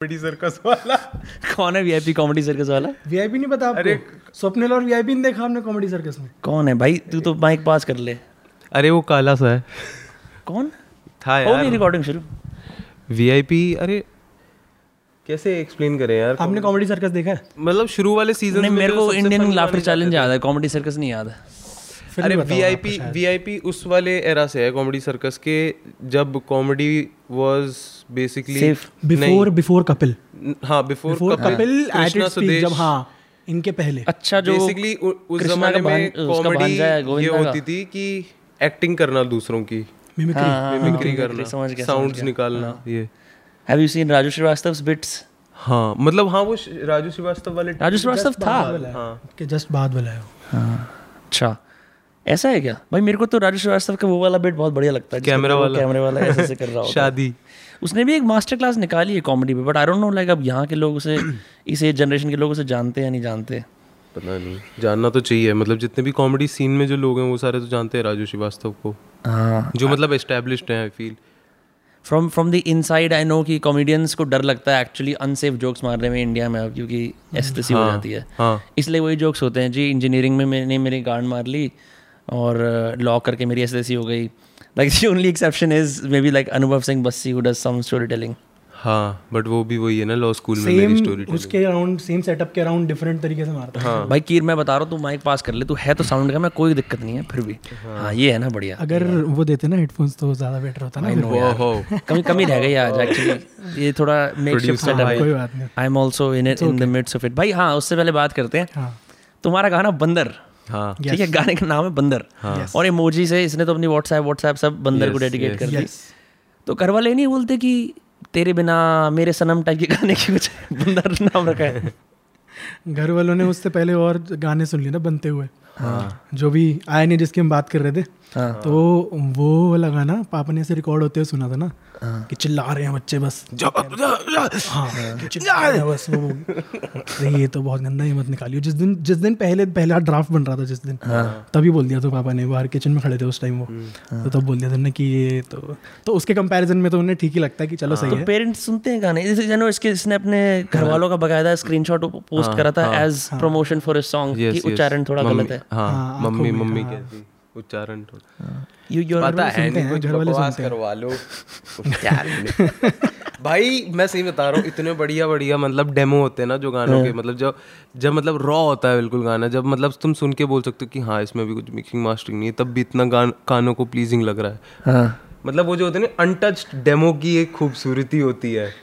Comedy circus वाला कौन है वीआईपी कॉमेडी सर्कस वाला वीआईपी नहीं पता अरे स्वप्निल और वीआईपी नहीं देखा आपने कॉमेडी सर्कस में कौन है भाई? तू तो माइक पास कर ले। अरे वो काला सा है। कौन? था हो गई रिकॉर्डिंग शुरू। वीआईपी अरे कैसे एक्सप्लेन करें यार? आपने कॉमेडी सर्कस देखा है? मतलब शुरू वाले सीज़न नहीं मेरे को इंडियन लाफ्टर चैलेंज याद है कॉमेडी सर्कस नहीं याद है। अरे वीआईपी वीआईपी उस वाले एरा से है कॉमेडी सर्कस के जब comedy was basically before before Kapil हाँ before Kapil at it's peak जब हाँ इनके पहले। अच्छा जो बेसिकली उस जमाने में कॉमेडी ये होती थी कि एक्टिंग करना दूसरों की। मिमिक्री हाँ, हाँ, मिमिक्री हाँ, करना साउंड्स निकालना ये। Have you seen Raju Srivastava bits हाँ मतलब हाँ वो राजू श्रीवास्तव वाले राजू श्रीवास्तव था। हाँ। के जस्ट बाद वाला है वो। अच्छा। ऐसा है क्या? भाई मेरे को तो राजू श्रीवास्तव का वो वाला बिट बहुत बढ़िया लगता है कैमरा वाला। कैमरे वाला ऐसे ऐसे कर रहा होता शादी। उसने भी एक मास्टर क्लास निकाली है कॉमेडी पे but I don't know like अब यहाँ के लोग उसे इस एज जनरेशन के लोग उसे जानते हैं या नहीं जानते? पता नहीं जानना तो चाहिए। मतलब जितने भी कॉमेडी सीन में जो लोग हैं वो सारे तो जानते हैं राजू श्रीवास्तव को। हाँ। जो मतलब एस्टेब्लिश्ड हैं I feel from from the inside I know कि कॉमेडियंस को डर लगता है एक्चुअली अनसेफ जोक्स मारने में इंडिया में अब क्योंकि ऐसी हो जाती है। हाँ। इसलिए वही जोक्स होते हैं जी इंजीनियरिंग में मैंने मेरी गांड मार ली और लॉ करके मेरी ऐसी हो गई। Like the only exception is maybe like Anubhav Singh Bassi who does some storytelling हाँ बट वो भी वही है ना लॉ स्कूल में मेरी स्टोरी सेम उसके अराउंड सेम सेटअप के अराउंड डिफरेंट तरीके से मारता है। भाई कीर मैं बता रहा हूँ तू माइक पास कर ले तू है तो साउंड का मैं कोई दिक्कत नहीं है फिर भी। हाँ। ये है ना बढ़िया। अगर वो देते ना हेडफोन्स तो ज़्यादा बेटर होता ना हो कमी कमी रह गई आज एक्चुअली ये थोड़ा मेक शिफ्ट सेटअप है कोई बात नहीं। I am also in in the midst of it भाई हाँ उससे पहले बात करते हैं। हाँ। तुम्हारा गाना बंदर। हाँ। ठीक है गाने का नाम है बंदर। और इमोजी से इसने तो अपनी व्हाट्सएप व्हाट्सएप सब बंदर को डेडिकेट कर दी। तो घर वाले नहीं बोलते कि तेरे बिना मेरे सनम टाइप के गाने की कुछ बंदर नाम रखा है? घर वालों ने उससे पहले और गाने सुन लिए ना बनते हुए। जो भी आए नहीं जिसकी हम बात कर रहे थे। हाँ। तो वो वाला गाना पापा ने ऐसे रिकॉर्ड होते हुए सुना था ना कि चिल्ला रहे हैं बच्चे बस। हाँ चिल्ला रहे हैं बस वो ये तो बहुत गंदा हिम्मत निकाली। जिस दिन जिस दिन पहले पहला ड्राफ्ट बन रहा था जिस दिन तभी बोल दिया था पापा ने बाहर किचन में खड़े थे उस टाइम वो। तो तब बोल दिया था ना कि ये तो तो उसके कंपैरिजन में तो उन्हें ठीक ही लगता है कि चलो सही है। पेरेंट्स सुनते हैं गाने। जैसे जानो इसके इसने अपने घर वालों का बकायदा स्क्रीनशॉट पोस्ट करा था एज प्रमोशन फॉर सॉन्ग कि उच्चारण थोड़ा गलत है। हाँ मम्मी मम्मी कहती उच्चारण यू योर पता है नहीं कुछ बकवास करवा लो भाई मैं सही बता रहा हूँ इतने बढ़िया बढ़िया मतलब डेमो होते हैं ना जो गानों के मतलब जब जब मतलब रॉ होता है बिल्कुल गाना जब मतलब तुम सुन के बोल सकते हो कि हाँ इसमें भी कुछ मिक्सिंग मास्टरिंग नहीं है तब भी इतना गान कानों को प्लीजिंग लग रहा है। हाँ। मतलब वो जो होते हैं ना अनटच्ड डेमो की एक खूबसूरती होती है।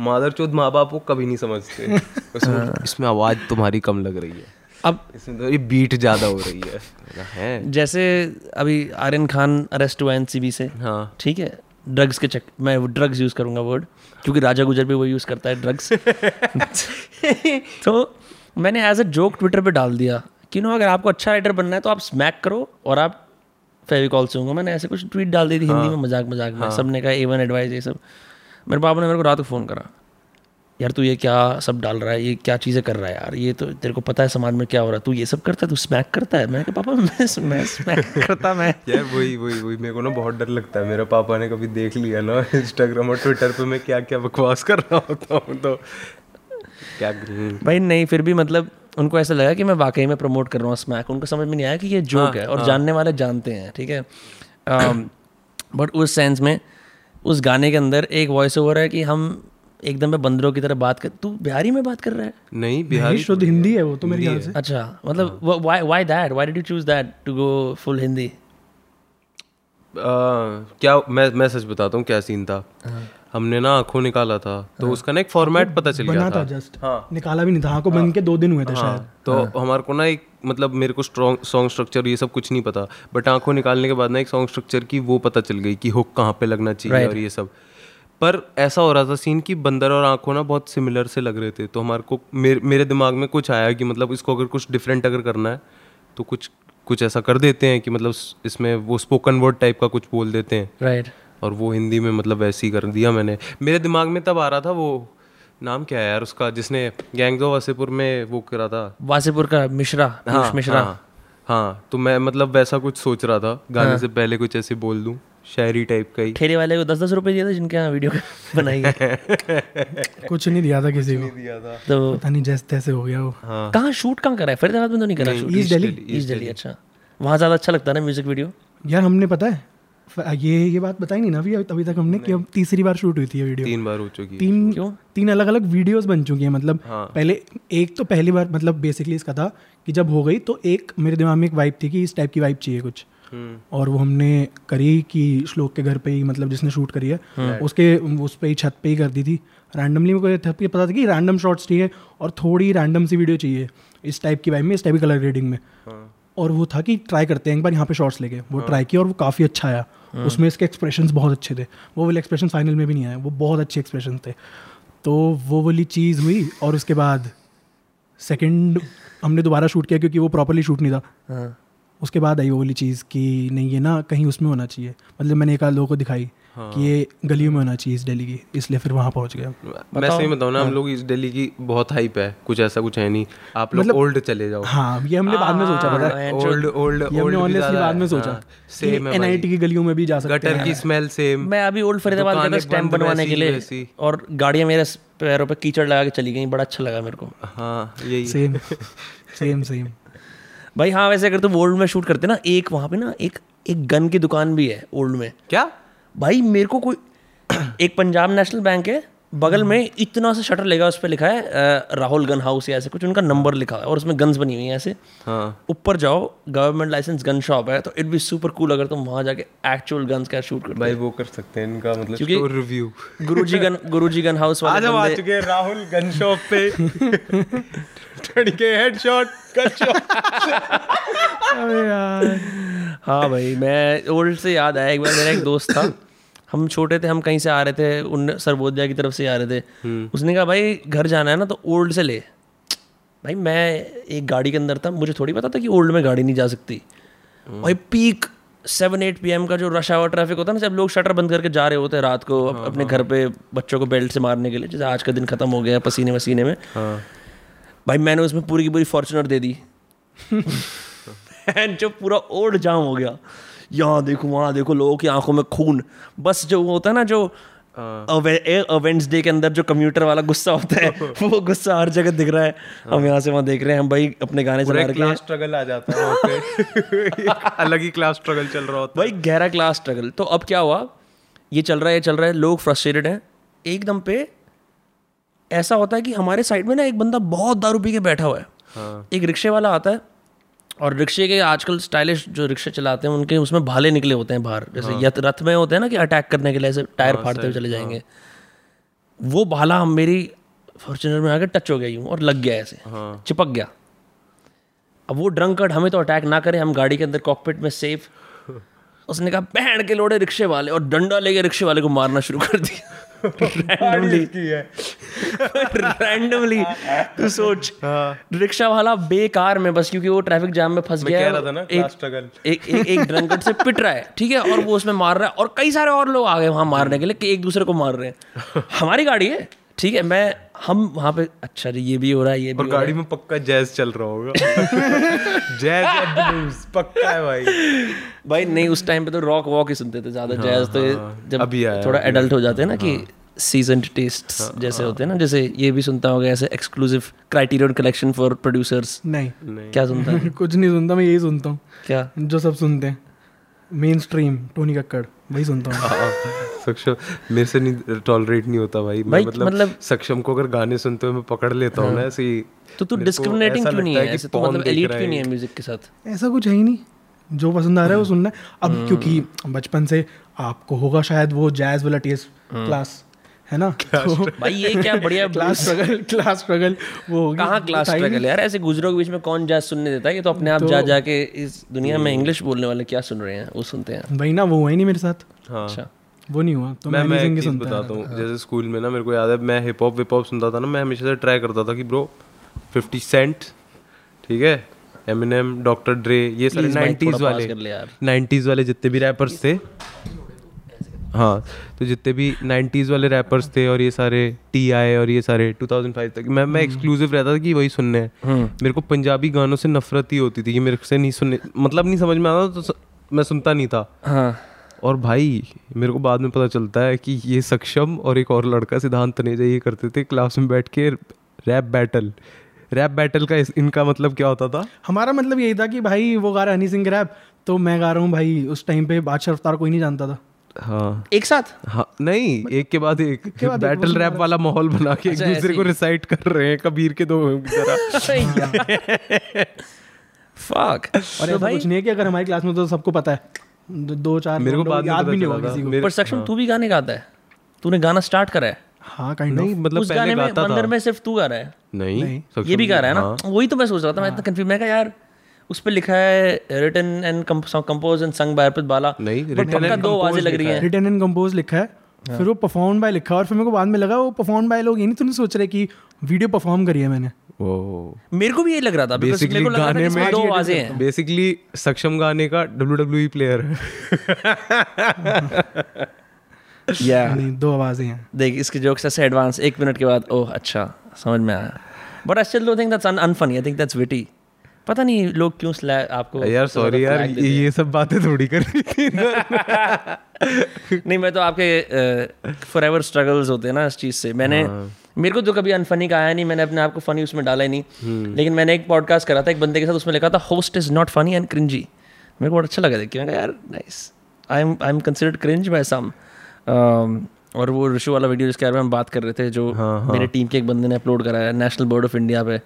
मादर चौथ माँ बाप वो कभी नहीं समझते। इसमें आवाज़ तुम्हारी कम लग रही है। अब इसमें तो ये बीट ज़्यादा हो रही है। है। जैसे अभी आर्यन खान अरेस्ट हुआ एनसीबी से हाँ। ठीक है? ड्रग्स के चक मैं ड्रग्स यूज़ करूँगा वर्ड क्योंकि राजा गुजर भी वो यूज़ करता है ड्रग्स तो मैंने एज अ जोक ट्विटर पे डाल दिया कि नो अगर आपको अच्छा राइटर बनना है तो आप स्मैक करो और आप फेविकॉल से होंगे। मैंने ऐसे कुछ ट्वीट डाल दी थी हाँ, हिंदी में मज़ाक मज़ाक में। हाँ, सबने कहा एवन एडवाइस ये सब। मेरे पापा ने मेरे को रात को फ़ोन करा। यार तू ये क्या सब डाल रहा है? ये क्या चीज़ें कर रहा है यार? ये तो तेरे को पता है समाज में क्या हो रहा है। तू ये सब करता है? तू स्मैक करता है? मैं कहा पापा मैं मैं स्मैक करता मैं. यार वही वही वही मेरे को ना बहुत डर लगता है। मेरे पापा ने कभी देख लिया ना इंस्टाग्राम और ट्विटर पे मैं क्या क्या बकवास कर रहा होता हूँ तो। क्या भाई नहीं फिर भी मतलब उनको ऐसा लगा कि मैं वाकई में प्रमोट कर रहा हूँ स्मैक उनको समझ में नहीं आया कि ये जोक है और जानने वाले जानते हैं ठीक है? बट उस सेंस में उस गाने के अंदर एक वॉइस ओवर है कि हम एकदम में बंदरों की तरह बात कर तू बिहारी में बात कर रहा है? नहीं बिहारी शुद्ध हिंदी है वो तो मेरे ख्याल से। अच्छा मतलब why why that why did you choose that to go full Hindi क्या मैं मैं सच बताता हूँ क्या सीन था। हमने ना आँखों निकाला था तो उसका ना एक फॉर्मेट पता चल गया था। जस्ट हाँ। निकाला भी नहीं था हाँ। को बन के दो दिन हुए थे शायद। तो हमारे को ना एक मतलब मेरे को स्ट्रॉन्ग सॉन्ग स्ट्रक्चर ये सब कुछ नहीं पता बट आँखों निकालने के बाद ना एक सॉन्ग स्ट्रक्चर की वो पता चल गई कि हुक कहाँ पे लगना चाहिए और ये सब। पर ऐसा हो रहा था सीन कि बंदर और आँखों ना बहुत सिमिलर से लग रहे थे। तो हमारे को मेरे, मेरे दिमाग में कुछ आया कि मतलब इसको अगर कुछ डिफरेंट अगर करना है तो कुछ कुछ ऐसा कर देते हैं कि मतलब इसमें वो स्पोकन वर्ड टाइप का कुछ बोल देते हैं। Right right. और वो हिंदी में मतलब वैसे ही कर दिया मैंने। मेरे दिमाग में तब आ रहा था वो नाम क्या है यार उसका जिसने गैंग ऑफ़ वासेपुर में वो करा था। वासीपुर का मिश्रा पीयूष मिश्रा। हाँ, हाँ तो मैं मतलब वैसा कुछ सोच रहा था। गाने हाँ. से पहले कुछ ऐसे बोल दूँ। शायरी टाइप का ही। ठेले वाले को दस दस रुपए दिए थे जिनके यहाँ वीडियो बनाई गई कुछ नहीं दिया था किसी को। दिया था। तो पता नहीं जैसे तैसे हो गया वो। हाँ। कहाँ शूट कहाँ करा है? फरीदाबाद में तो नहीं करा shoot. East Delhi east Delhi अच्छा। वहाँ ज़्यादा अच्छा लगता है ना म्यूज़िक वीडियो यार हमने पता है ये ये बात बताई नहीं ना अभी अभी तक हमने कि अब तीसरी बार शूट हुई थी ये वीडियो तीन बार हो चुकी है। तीन क्यों? तीन अलग अलग वीडियोस बन चुकी हैं मतलब हाँ। पहले एक तो पहली बार मतलब बेसिकली इसका था कि जब हो गई तो एक मेरे दिमाग में एक वाइब थी कि इस टाइप की वाइब चाहिए कुछ। और वो हमने करी कि श्लोक के घर पे ही मतलब जिसने शूट करी है उसके उस पर ही छत पे ही कर दी थी। रैंडमली मेरे को छत पे पता था कि रैंडम शॉट्स चाहिए और थोड़ी रैंडम सी वीडियो चाहिए इस टाइप की वाइब में इस टाइप की कलर ग्रेडिंग में। हाँ। और वो था कि ट्राई करते हैं एक बार यहाँ पे शॉर्ट्स लेके। वो ट्राई किया और वो काफ़ी अच्छा आया। उसमें इसके एक्सप्रेशन बहुत अच्छे थे। वो वाले एक्सप्रेशन फाइनल में भी नहीं आए वो बहुत अच्छे एक्सप्रेशन थे। तो वो वाली चीज़ हुई और उसके बाद सेकेंड हमने दोबारा शूट किया क्योंकि वो प्रॉपरली शूट नहीं था। हाँ। उसके बाद आई वो वाली चीज़ कि नहीं ये ना कहीं उसमें होना चाहिए। मतलब मैंने एक आध लोगों को दिखाई हाँ। कि ये गलियों में होना चाहिए इस दिल्ली की इसलिए फिर वहाँ पहुँच गया। मैं सही बताऊँ ना हम लोग इस दिल्ली की बहुत हाइप है कुछ ऐसा कुछ है नहीं। आप लोग ओल्ड चले जाओ। हाँ ये हमने बाद में सोचा पता है? ओल्ड ओल्ड हमने ऑनेस्टली बाद में सोचा सेम है एन आई की गलियों में भी जा सकते गटर की स्मेल सेम मैं अभी ओल्ड फरीदाबाद गया था स्टैम्प बनवाने के लिए। और गाड़ियाँ मेरे पैरों पर कीचड़ लगा के चली गई बड़ा अच्छा लगा मेरे को। हाँ यही। सेम सेम सेम भाई हाँ वैसे अगर तुम ओल्ड में शूट करते ना एक वहाँ पे ना एक एक गन की दुकान भी है ओल्ड में। क्या? भाई मेरे को कोई एक पंजाब नेशनल बैंक है बगल में इतना सा शटर लेगा उस पर लिखा है राहुल गन हाउस या ऐसे कुछ उनका नंबर लिखा है और उसमें गन्स बनी हुई हैं ऐसे। हाँ। ऊपर जाओ गवर्नमेंट लाइसेंस गन शॉप है तो इट बी सुपर कूल अगर तुम वहाँ जाके एक्चुअल गन्स का शूट करते भाई वो कर सकते हैं इनका मतलब क्योंकि- review Guruji gun Guruji gun house वाले आ चुके हैं राहुल गन शॉप पे। के हेडशॉट गन यार। हाँ भाई मैं ओल्ड से याद आया एक बार मेरा एक दोस्त था। हम छोटे थे हम कहीं से आ रहे थे उन सरबोधिया की तरफ़ से आ रहे थे। उसने कहा भाई घर जाना है ना तो ओल्ड से ले। भाई मैं एक गाड़ी के अंदर था मुझे थोड़ी पता था कि ओल्ड में गाड़ी नहीं जा सकती। भाई पीक सेवन एट पी का जो रश आवर ट्रैफ़िक होता है ना जब लोग शटर बंद करके जा रहे होते हैं रात को अप- अपने घर पे बच्चों को बेल्ट से मारने के लिए जैसे आज का दिन खत्म हो गया पसीने वसीने में। हाँ। भाई मैंने उसमें पूरी की पूरी फॉर्चुनर दे दी। जो पूरा ओल्ड जाम हो गया। यहाँ देखो वहाँ देखो लोगों की आँखों में खून। बस जो होता है ना जो वेंसडे के अंदर जो कम्यूटर वाला गुस्सा होता है वो गुस्सा हर जगह दिख रहा है। हम यहाँ से वहाँ देख रहे हैं हम भाई अपने गाने चला पूरा रखे क्लास हैं। स्ट्रगल आ जाता है अलग ही क्लास स्ट्रगल चल रहा होता भाई गहरा क्लास स्ट्रगल तो अब क्या हुआ? ये चल रहा है ये चल रहा है लोग फ्रस्ट्रेटेड हैं। एकदम पे ऐसा होता है कि हमारे साइड में ना एक बंदा बहुत दारू पी के बैठा हुआ है। हाँ। एक रिक्शे वाला आता है और रिक्शे के आजकल स्टाइलिश जो रिक्शे चलाते हैं उनके उसमें भाले निकले होते हैं बाहर। जैसे यथ रथ में होते हैं ना कि अटैक करने के लिए ऐसे टायर हाँ, फाड़ते हुए चले जाएँगे। हाँ। वो भाला हम मेरी फॉर्चुनर में आकर टच हो गया यूँ और लग गया ऐसे। हाँ। चिपक गया। अब वो ड्रंकर्ड हमें तो अटैक ना करे हम गाड़ी के अंदर कॉकपिट में सेफ़ उसने कहा बहन के लोड़े रिक्शे वाले और डंडा लेके रिक्शे वाले को मारना शुरू कर दिया। रैंडमली रैंडमली तू सोच। रिक्शा वाला बेकार में बस क्योंकि वो ट्रैफ़िक जाम में फंस गया है, रहा था ना, एक एक एक, एक ड्रंकट से पिट रहा है ठीक है? और वो उसमें मार रहा है और कई सारे और लोग आ गए वहाँ मारने के लिए कि एक दूसरे को मार रहे हैं। हमारी गाड़ी है ठीक है? मैं हम वहाँ पे अच्छा ये भी हो रहा है ये भी और हो है। गाड़ी में पक्का जैज चल रहा होगा। जैज या ब्लूज पक्का है भाई। भाई नहीं उस टाइम पे तो रॉक वॉक ही सुनते थे ज़्यादा जैज तो ये जब अभी आया, थोड़ा एडल्ट हो जाते हैं ना कि सीज़न टेस्ट जैसे होते हैं ना जैसे ये भी सुनता होगा ऐसे exclusive criterion collection for producers नहीं। क्या सुनता है? कुछ नहीं सुनता मैं यही सुनता हूँ। क्या? जो सब सुनते हैं। मेन स्ट्रीम टोनी कक्कड़ वही सुनता हूँ। हाँ, सक्षम मेरे से नहीं टॉलरेट नहीं होता भाई। मैं मतलब, मतलब- सक्षम को अगर गाने सुनते हुए मैं पकड़ लेता हूँ ना ऐसे ही तो तू डिस्क्रिमिनेटिंग क्यों नहीं है? ऐसे तो मतलब एलीट क्यों नहीं है म्यूज़िक के साथ? ऐसा कुछ है ही नहीं। जो पसंद आ रहा है वो सुनना। है अब क्योंकि बचपन से आपको होगा शायद वो जैज वाला टेस्ट क्लास है ना? तो भाई ये क्या बढ़िया क्लास स्ट्रगल क्लास स्ट्रगल वो होगी कहाँ क्लास स्ट्रगल यार ऐसे गुजरों के बीच में कौन जैज सुनने देता है? ये तो अपने आप तो, जा जाके इस दुनिया में इंग्लिश बोलने वाले क्या सुन रहे हैं? वो सुनते हैं। वही ना वो हुआ ही नहीं मेरे साथ। हाँ। अच्छा। वो नहीं हुआ तो मैं मैं एक ही। चीज़ बताता हूँ। जैसे स्कूल में ना मेरे को याद है मैं हिप हॉप विप हॉप सुनता था ना मैं हमेशा से ट्राई करता था कि ब्रो फिफ्टी सेंट ठीक है? एमिनेम डॉक्टर ड्रे ये सारे नाइन्टीज वाले। नाइन्टीज वाले जितने भी रैपर्स थे हाँ तो जितने भी नाइन्टीज वाले रैपर्स थे और ये सारे टी आई और ये सारे 2005 तक मैं मैं एक्सक्लूसिव रहता था कि वही सुनने हैं। मेरे को पंजाबी गानों से नफरत ही होती थी कि मेरे से नहीं सुनने मतलब नहीं समझ में आता तो मैं सुनता नहीं था। हाँ। और भाई मेरे को बाद में पता चलता है कि ये सक्षम और एक और लड़का सिद्धांत तनेजा ये करते थे क्लास में बैठ के रैप बैटल रैप बैटल का इनका मतलब क्या होता था? हमारा मतलब यही था कि भाई वो गा रहा हनी सिंह रैप तो मैं गा रहा हूँ भाई उस टाइम पे बादशाह रफ्तार कोई नहीं जानता था। हाँ। एक साथ? हाँ नहीं एक के बाद एक। के बाद बैटल रैप वाला माहौल बना के एक अच्छा, दूसरे को रिसाइट कर रहे हैं कबीर के दो की फक और ऐसा कुछ नहीं है कि अगर हमारी क्लास में तो सबको पता है। दो, दो चार मेरे को बाद याद भी नहीं होगा किसी को। पर सक्षम तू भी गाने गाता है? तूने गाना स्टार्ट करा है? हाँ काइंड नहीं ऑफ़ मतलब उस गाने में मंदिर में सिर्फ़ तू गा रहा है। नहीं नहीं। ये भी गा रहा है ना? हाँ। वही तो मैं सोच रहा था मैं इतना कंफ्यूज मैं कहा यार उस पर लिखा है written and compose and sung by Arpit Bala नहीं, But written दो आवाज़ें लग रही हैं। रिटर्न एंड कंपोज लिखा है। फिर वो परफॉर्म बाय लिखा और फिर मेरे को बाद में लगा वो परफॉर्म बाय लोग ये नहीं तो नहीं सोच रहे कि वीडियो परफॉर्म करी है मैंने। वो मेरे को भी यही लग रहा था बेसिकली को लग रहा था गाने में दो आवाज़ें हैं। बेसिकली सक्षम गाने का डब्ल्यू डब्ल्यू प्लेयर है। या दो आवाज़ें हैं। देख इसके जोक्स ऐसे एडवांस एक मिनट के बाद ओह अच्छा समझ में आया। But I still don't think that's unfunny I think that's witty पता नहीं लोग क्यों आपको यार सॉरी यार ये सब बातें थोड़ी कर रही थी नहीं मैं तो आपके फॉर एवर स्ट्रगल्स होते हैं ना इस चीज़ से। मैंने हाँ। मेरे को तो कभी अनफनी का आया नहीं मैंने अपने आप को फनी उसमें डाला ही नहीं। हम्म। लेकिन मैंने एक पॉडकास्ट करा था एक बंदे के साथ उसमें लिखा था host is not funny and cringy मेरे को बहुत अच्छा लगा देख के। मैं यार nice I am I am considered cringe by some और वो ऋषु वाला वीडियो जिसके बारे में हम बात कर रहे थे जो हाँ, हाँ। मेरे टीम के एक बंदे ने अपलोड कराया नेशनल बोर्ड ऑफ़ इंडिया पे।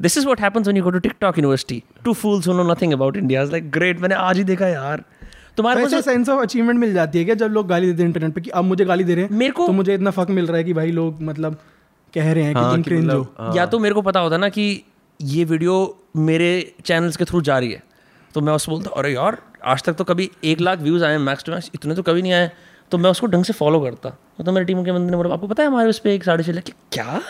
This is what happens when you go to TikTok university to fools know nothing about India like great मैंने आज ही देखा यार. तुम्हारे पास सेंस ऑफ़ अचीवमेंट मिल जाती है क्या जब लोग गाली देते हैं इंटरनेट पे कि अब मुझे गाली दे रहे हैं? मेरे को तो मुझे इतना फक मिल रहा है कि भाई लोग मतलब कह रहे हैं कि हाँ, तुम कि क्रिंज हो। मतलब- या तो मेरे को पता होता ना कि ये वीडियो मेरे चैनल्स के थ्रू जा रही है। तो मैं उससे बोलता अरे यार आज तक तो कभी एक लाख व्यूज़ आए मैक्स टू मैक्स इतने तो कभी नहीं आए तो मैं उसको ढंग से फॉलो करता। तो मेरी टीम के बंदे ने बोला आपको पता है हमारे उस पर एक साढ़े छः लाख क्या?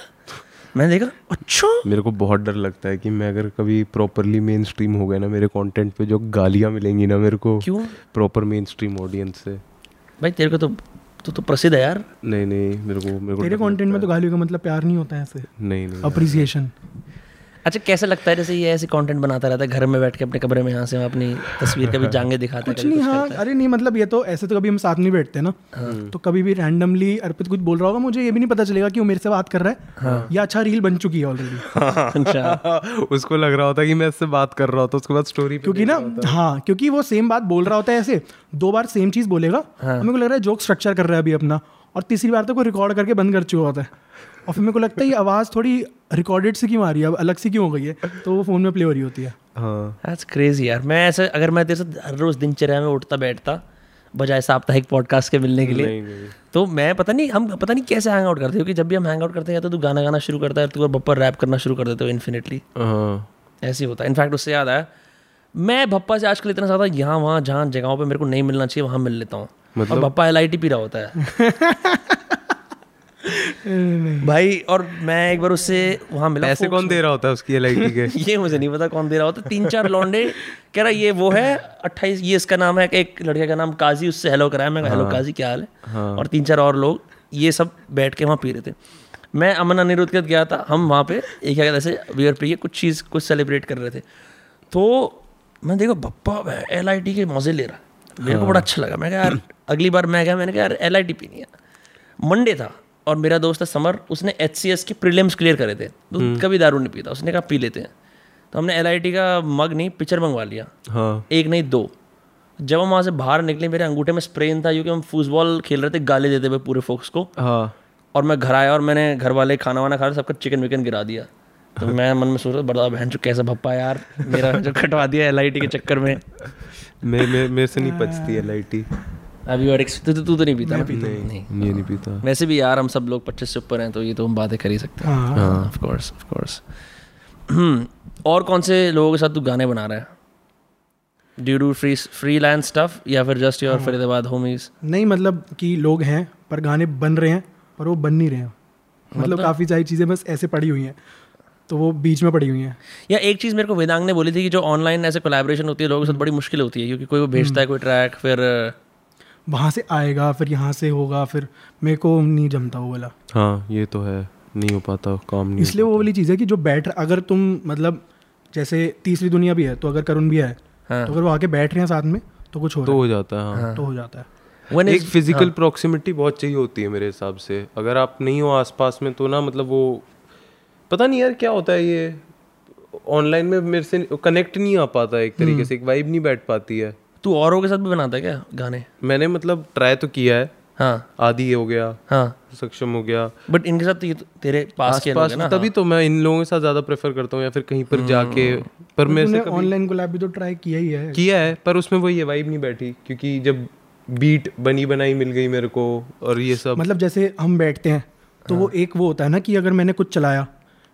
मैंने देखा। अच्छा। मेरे को बहुत डर लगता है कि मैं अगर कभी प्रॉपरली मेन स्ट्रीम हो गया ना मेरे कंटेंट पे जो गालियाँ मिलेंगी ना मेरे को क्यों? प्रॉपर मेन स्ट्रीम ऑडियंस से। भाई तेरे को तो तू तो प्रसिद्ध है यार। नहीं नहीं मेरे को मेरे को तेरे कंटेंट में तो गालियों का मतलब प्यार नहीं होता है ऐसे। नहीं नहीं अप्रिसिएशन अच्छा कैसे लगता है? जैसे ये ऐसे कंटेंट बनाता रहता है घर में बैठ के अपने कमरे में यहाँ से वहाँ अपनी तस्वीर कभी जांगे दिखाता है कुछ नहीं हाँ अरे नहीं मतलब ये तो ऐसे तो कभी हम साथ नहीं बैठते ना। तो कभी भी रैंडमली अर्पित कुछ बोल रहा होगा मुझे ये भी नहीं पता चलेगा कि वो मेरे से बात कर रहा है। या अच्छा रील बन चुकी है ऑलरेडी अच्छा। उसको लग रहा होता है कि मैं इससे बात कर रहा होता उसके बाद स्टोरी क्योंकि ना हाँ। क्योंकि वो सेम बात बोल रहा होता है ऐसे दो बार सेम चीज़ बोलेगा और मेरे को लग रहा है जोक स्ट्रक्चर कर रहा है अभी अपना। और तीसरी बार तक वो रिकॉर्ड करके बंद कर चुका होता है। और फिर मेरे को लगता है ये आवाज़ थोड़ी रिकॉर्डेड से क्यों आ रही है? अब अलग से क्यों हो गई है? तो वो फ़ोन में प्ले हो रही होती है। हाँ। दैट्स क्रेजी यार। मैं ऐसे अगर मैं तेरे से हर रोज दिनचर्या में उठता बैठता बजाय साप्ताहिक पॉडकास्ट के मिलने के लिए नहीं नहीं तो मैं पता नहीं हम पता नहीं कैसे हैंग आउट करते हो कि जब भी हम हैंग आउट करते हैं या तो तू गाना गाना शुरू करता है तू और बप्पा रैप करना शुरू कर देते हो इन्फिनिटली हाँ। ऐसे ही होता है। इनफैक्ट उससे याद आया मैं भप्पा से आजकल इतना ज़्यादा यहाँ वहाँ जहाँ जगहों पे मेरे को नहीं मिलना चाहिए वहाँ मिल लेता हूँ। मतलब? और भप्पा एल पी रहा होता है। भाई और मैं एक बार उससे वहाँ मिला पैसे कौन दे रहा होता है उसकी एल के? ये मुझे नहीं पता कौन दे रहा होता। तीन चार लौंडे। कह रहा ये वो है अट्ठाईस ये इसका नाम है एक लड़के का नाम काजी उससे हेलो कराया। मैं हेलो काजी क्या हाल है? और तीन चार और लोग ये सब बैठ के वहाँ पी रहे थे। मैं अमन अनिरुद्ध के गया था। हम वहाँ पे एक क्या कहते ऐसे बियर पी के कुछ चीज़ कुछ सेलिब्रेट कर रहे थे। तो मैं देखो बप्पा एल आई टी के मज़े ले रहा। मेरे को बड़ा अच्छा लगा। मैं कहा यार अगली बार मैं गया मैंने कहा यार एल आई टी पीनी है। मंडे था और मेरा दोस्त है समर उसने एच सी एस के प्रीलिम्स क्लियर करे थे। तो कभी दारू नहीं पीता उसने कहा पी लेते हैं। तो हमने एल आई टी का मग नहीं पिक्चर मंगवा लिया। हाँ। एक नहीं दो। जब हम वहाँ से बाहर निकले मेरे अंगूठे में स्प्रेन था क्योंकि हम फुटबॉल खेल रहे थे गाली देते हुए पूरे फोक्स को। हाँ। और मैं घर आया और मैंने घर वाले खाना वाना खा रहे सबका चिकन विकन गिरा दिया। तो मैं मन में सोच रहा बड़ा बहन चो कैसा भप्पा यार मेरा जो कटवा दिया एलआईटी के चक्कर में। मैं मैं मेरे से नहीं पचती एल अभी और तू तो तू तो नहीं पीता ना? नहीं। नहीं ये नहीं पीता। वैसे भी यार हम सब लोग पच्चीस से ऊपर हैं तो ये तो हम बातें कर ही सकते हैं। हाँ। ऑफ़ कोर्स ऑफ़ कोर्स और कौन से लोगों के साथ तू गाने बना रहा है? Do do free free land stuff या फिर जस्ट योर फरीदाबाद होमीज नहीं मतलब कि लोग हैं पर गाने बन रहे हैं पर वो बन नहीं रहे हैं। मतलब काफ़ी सारी चीज़ें बस ऐसे पड़ी हुई हैं तो वो बीच में पड़ी हुई हैं। या एक चीज़ मेरे को वेदांग ने बोली थी कि जो ऑनलाइन ऐसे कोलैबोरेशन होती है लोगों के साथ बड़ी मुश्किल होती है क्योंकि कोई वो भेजता है कोई ट्रैक फिर वहाँ से आएगा फिर यहाँ से होगा फिर मेरे को नहीं जमता वो वाला। हाँ ये तो है नहीं हो पाता काम नहीं इसलिए वो वाली चीज़ है कि जो बैठ अगर तुम मतलब जैसे तीसरी दुनिया भी है तो अगर करुण भी है हाँ। तो अगर वो आके बैठ रहे हैं साथ में तो कुछ हो तो हो जाता है हाँ। है। तो हो जाता है। When एक फ़िज़िकल प्रॉक्सिमिटी बहुत चाहिए होती है मेरे हिसाब से। अगर आप नहीं हो आसपास में तो ना मतलब वो पता नहीं यार क्या होता है ये। ऑनलाइन में मेरे से कनेक्ट नहीं आ पाता एक तरीके से एक वाइब नहीं बैठ पाती है। तू औरों के साथ भी बनाता है क्या गाने? मैंने मतलब ट्राई तो किया है। हाँ। आदि हो गया हाँ। सक्षम हो गया। बट इनके साथ तो तो तेरे पास के लोग आसपास ना तभी तो मैं इन लोगों के साथ ज़्यादा प्रेफर करता हूँ या फिर कहीं पर जाके पर मेरे से ऑनलाइन कोलैब भी तो ट्राई किया ही है। किया है पर उसमें वो ये वाइब नहीं बैठी क्योंकि जब बीट बनी बनाई मिल गई मेरे को और ये सब। मतलब जैसे हम बैठते हैं तो वो एक वो होता है ना कि अगर मैंने कुछ चलाया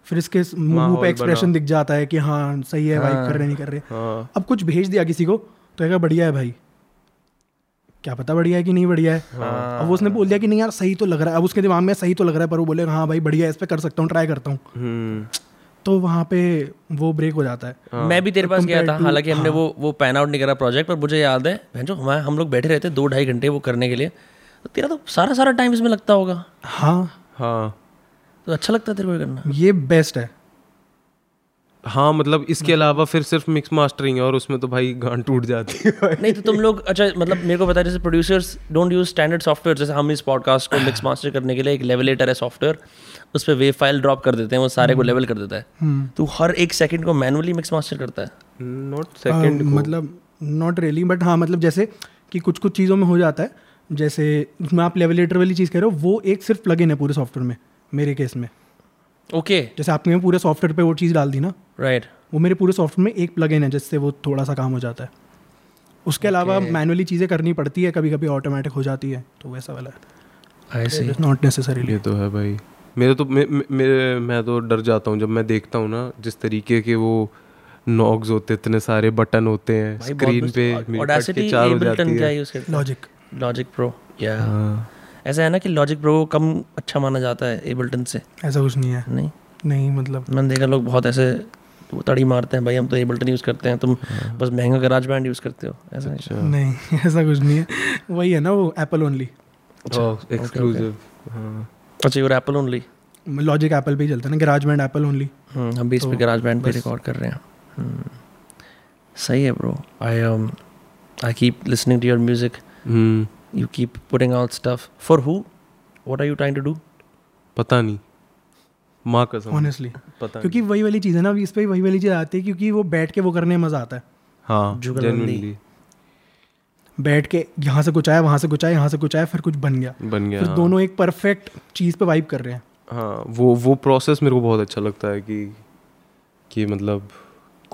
फिर इसके मुँह पे एक्सप्रेशन दिख जाता है कि हाँ सही है वाइब कर रहे नहीं कर रहे। हाँ। अब कुछ भेज दिया किसी को तो कहेगा बढ़िया है भाई। क्या पता बढ़िया है कि नहीं बढ़िया है? हाँ। अब वो उसने बोल दिया कि नहीं यार सही तो लग रहा है। अब उसके दिमाग में सही तो लग रहा है पर वो बोलेगा हाँ भाई बढ़िया है इस पर कर सकता हूँ ट्राई करता हूँ। हम्म। तो वहाँ पे वो ब्रेक हो जाता है। हाँ। मैं भी तेरे पास गया था। हालाँकि हमने वो वो पैन आउट नहीं करा प्रोजेक्ट पर मुझे याद है भैंजो हमारे हम लोग बैठे रहते दो ढाई घंटे वो करने के लिए। तो तेरा तो सारा सारा टाइम इसमें लगता होगा। हाँ। हाँ। तो अच्छा लगता है तेरे को करना। ये बेस्ट है। हाँ मतलब इसके अलावा फिर सिर्फ़ मिक्स मास्टरिंग है और उसमें तो भाई गान टूट जाती है। भाई। नहीं तो तुम लोग अच्छा मतलब मेरे को पता है जैसे producers don't use standard software जैसे हम इस पॉडकास्ट को मिक्स मास्टर करने के लिए एक लेवलेटर है सॉफ्टवेयर उस पर वेव फ़ाइल ड्रॉप कर देते हैं वो सारे को लेवल कर देता है। तो हर एक सेकंड को मैनुअली मिक्स मास्टर करता है। नॉट सेकंड मतलब नॉट रियली बट हाँ मतलब जैसे कि कुछ कुछ चीज़ों में हो जाता है जैसे उसमें आप लेवलेटर वाली चीज़ कह रहे हो वो एक सिर्फ़ प्लगइन है पूरे सॉफ्टवेयर में मेरे केस में। Okay okay. जैसे आपने पूरे सॉफ्टवेयर पे वो चीज़ डाल दी ना राइट right. वो मेरे पूरे सॉफ्टवेयर में एक प्लगइन है जिससे वो थोड़ा सा काम हो जाता है। उसके अलावा okay. मैनुअली चीज़ें करनी पड़ती है कभी कभी ऑटोमेटिक हो जाती है तो वैसा वाला है। आई नॉट नेसेसरीली ये तो है भाई। मेरे तो मे, मे, मेरे मैं तो डर जाता हूँ जब मैं देखता हूँ ना जिस तरीके के वो नॉग्स होते इतने सारे बटन होते हैं स्क्रीन पे ऑडेसिटी चार हो जाती है। लॉजिक लॉजिक प्रो या हाँ। ऐसा है ना कि लॉजिक प्रो कम अच्छा माना जाता है एबलटन से। ऐसा कुछ नहीं है। नहीं? नहीं मतलब। मैंने देखा लोग बहुत ऐसे वो तड़ी मारते हैं भाई हम तो एबल्टन यूज़ करते हैं तुम बस महँगा गराज बैंड यूज़ करते हो। ऐसा नहीं। नहीं ऐसा कुछ नहीं है। वही है ना वो एप्पल ओनली एक्सक्लूसिव हाँ। अच्छा your Apple only logic Apple पे ही चलता है ना गराज बैंड एप्पल ओनली हम भी इस पे गराज बैंड पे रिकॉर्ड कर रहे हैं। हम्म। सही है bro I I keep listening to your music you keep putting out stuff for who what are you trying to do पता नहीं। माँ कसम। ऑनेस्टली पता क्योंकि वही वाली चीज़ है ना इस पे वही वाली चीज़ आती है क्योंकि वो बैठ के वो करने में मज़ा आता है। हाँ जुगलबंदी। बैठ के यहाँ से कुछ आया वहाँ से कुछ आया यहाँ से कुछ आया फिर कुछ बन गया। बन गया फिर हाँ। दोनों एक परफेक्ट चीज़ पे वाइब कर रहे हैं। हाँ वो वो प्रोसेस मेरे को बहुत अच्छा लगता है कि कि मतलब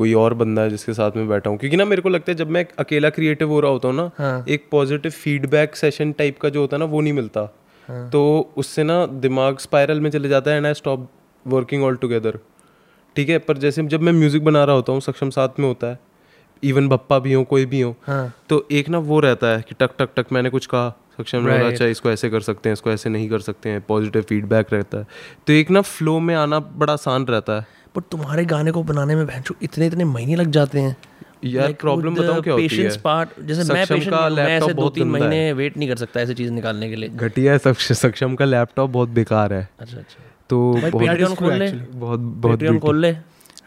कोई और बंदा है जिसके साथ में बैठा हूँ। क्योंकि ना मेरे को लगता है जब मैं अकेला क्रिएटिव हो रहा होता हूँ ना हाँ। एक पॉजिटिव फीडबैक सेशन टाइप का जो होता है ना वो नहीं मिलता। हाँ। तो उससे ना दिमाग स्पायरल में चले जाता है and I stop working all together ठीक है पर जैसे जब मैं म्यूज़िक बना रहा होता हूँ सक्षम साथ में होता है इवन बप्पा भी हो कोई भी हो हाँ। तो एक ना वो रहता है कि टक टक टक मैंने कुछ कहा सक्षम Right. अच्छा इसको ऐसे कर सकते हैं इसको ऐसे नहीं कर सकते हैं। पॉजिटिव फीडबैक रहता है। तो एक ना फ्लो में आना बड़ा आसान रहता है। बट तुम्हारे गाने को बनाने में भैंसो इतने इतने महीने लग जाते हैं। यार प्रॉब्लम बताओ क्या होती है? पार्ट जैसे मैं पेशेंट का मैं ऐसे दो तीन महीने वेट नहीं कर सकता ऐसी चीज़ निकालने के लिए। घटिया है सक्ष- सक्षम का लैपटॉप बहुत बेकार है। अच्छा अच्छा। तो पेट्रियन खोल ले। बहुत बहुत पेट्रियन खोल ले।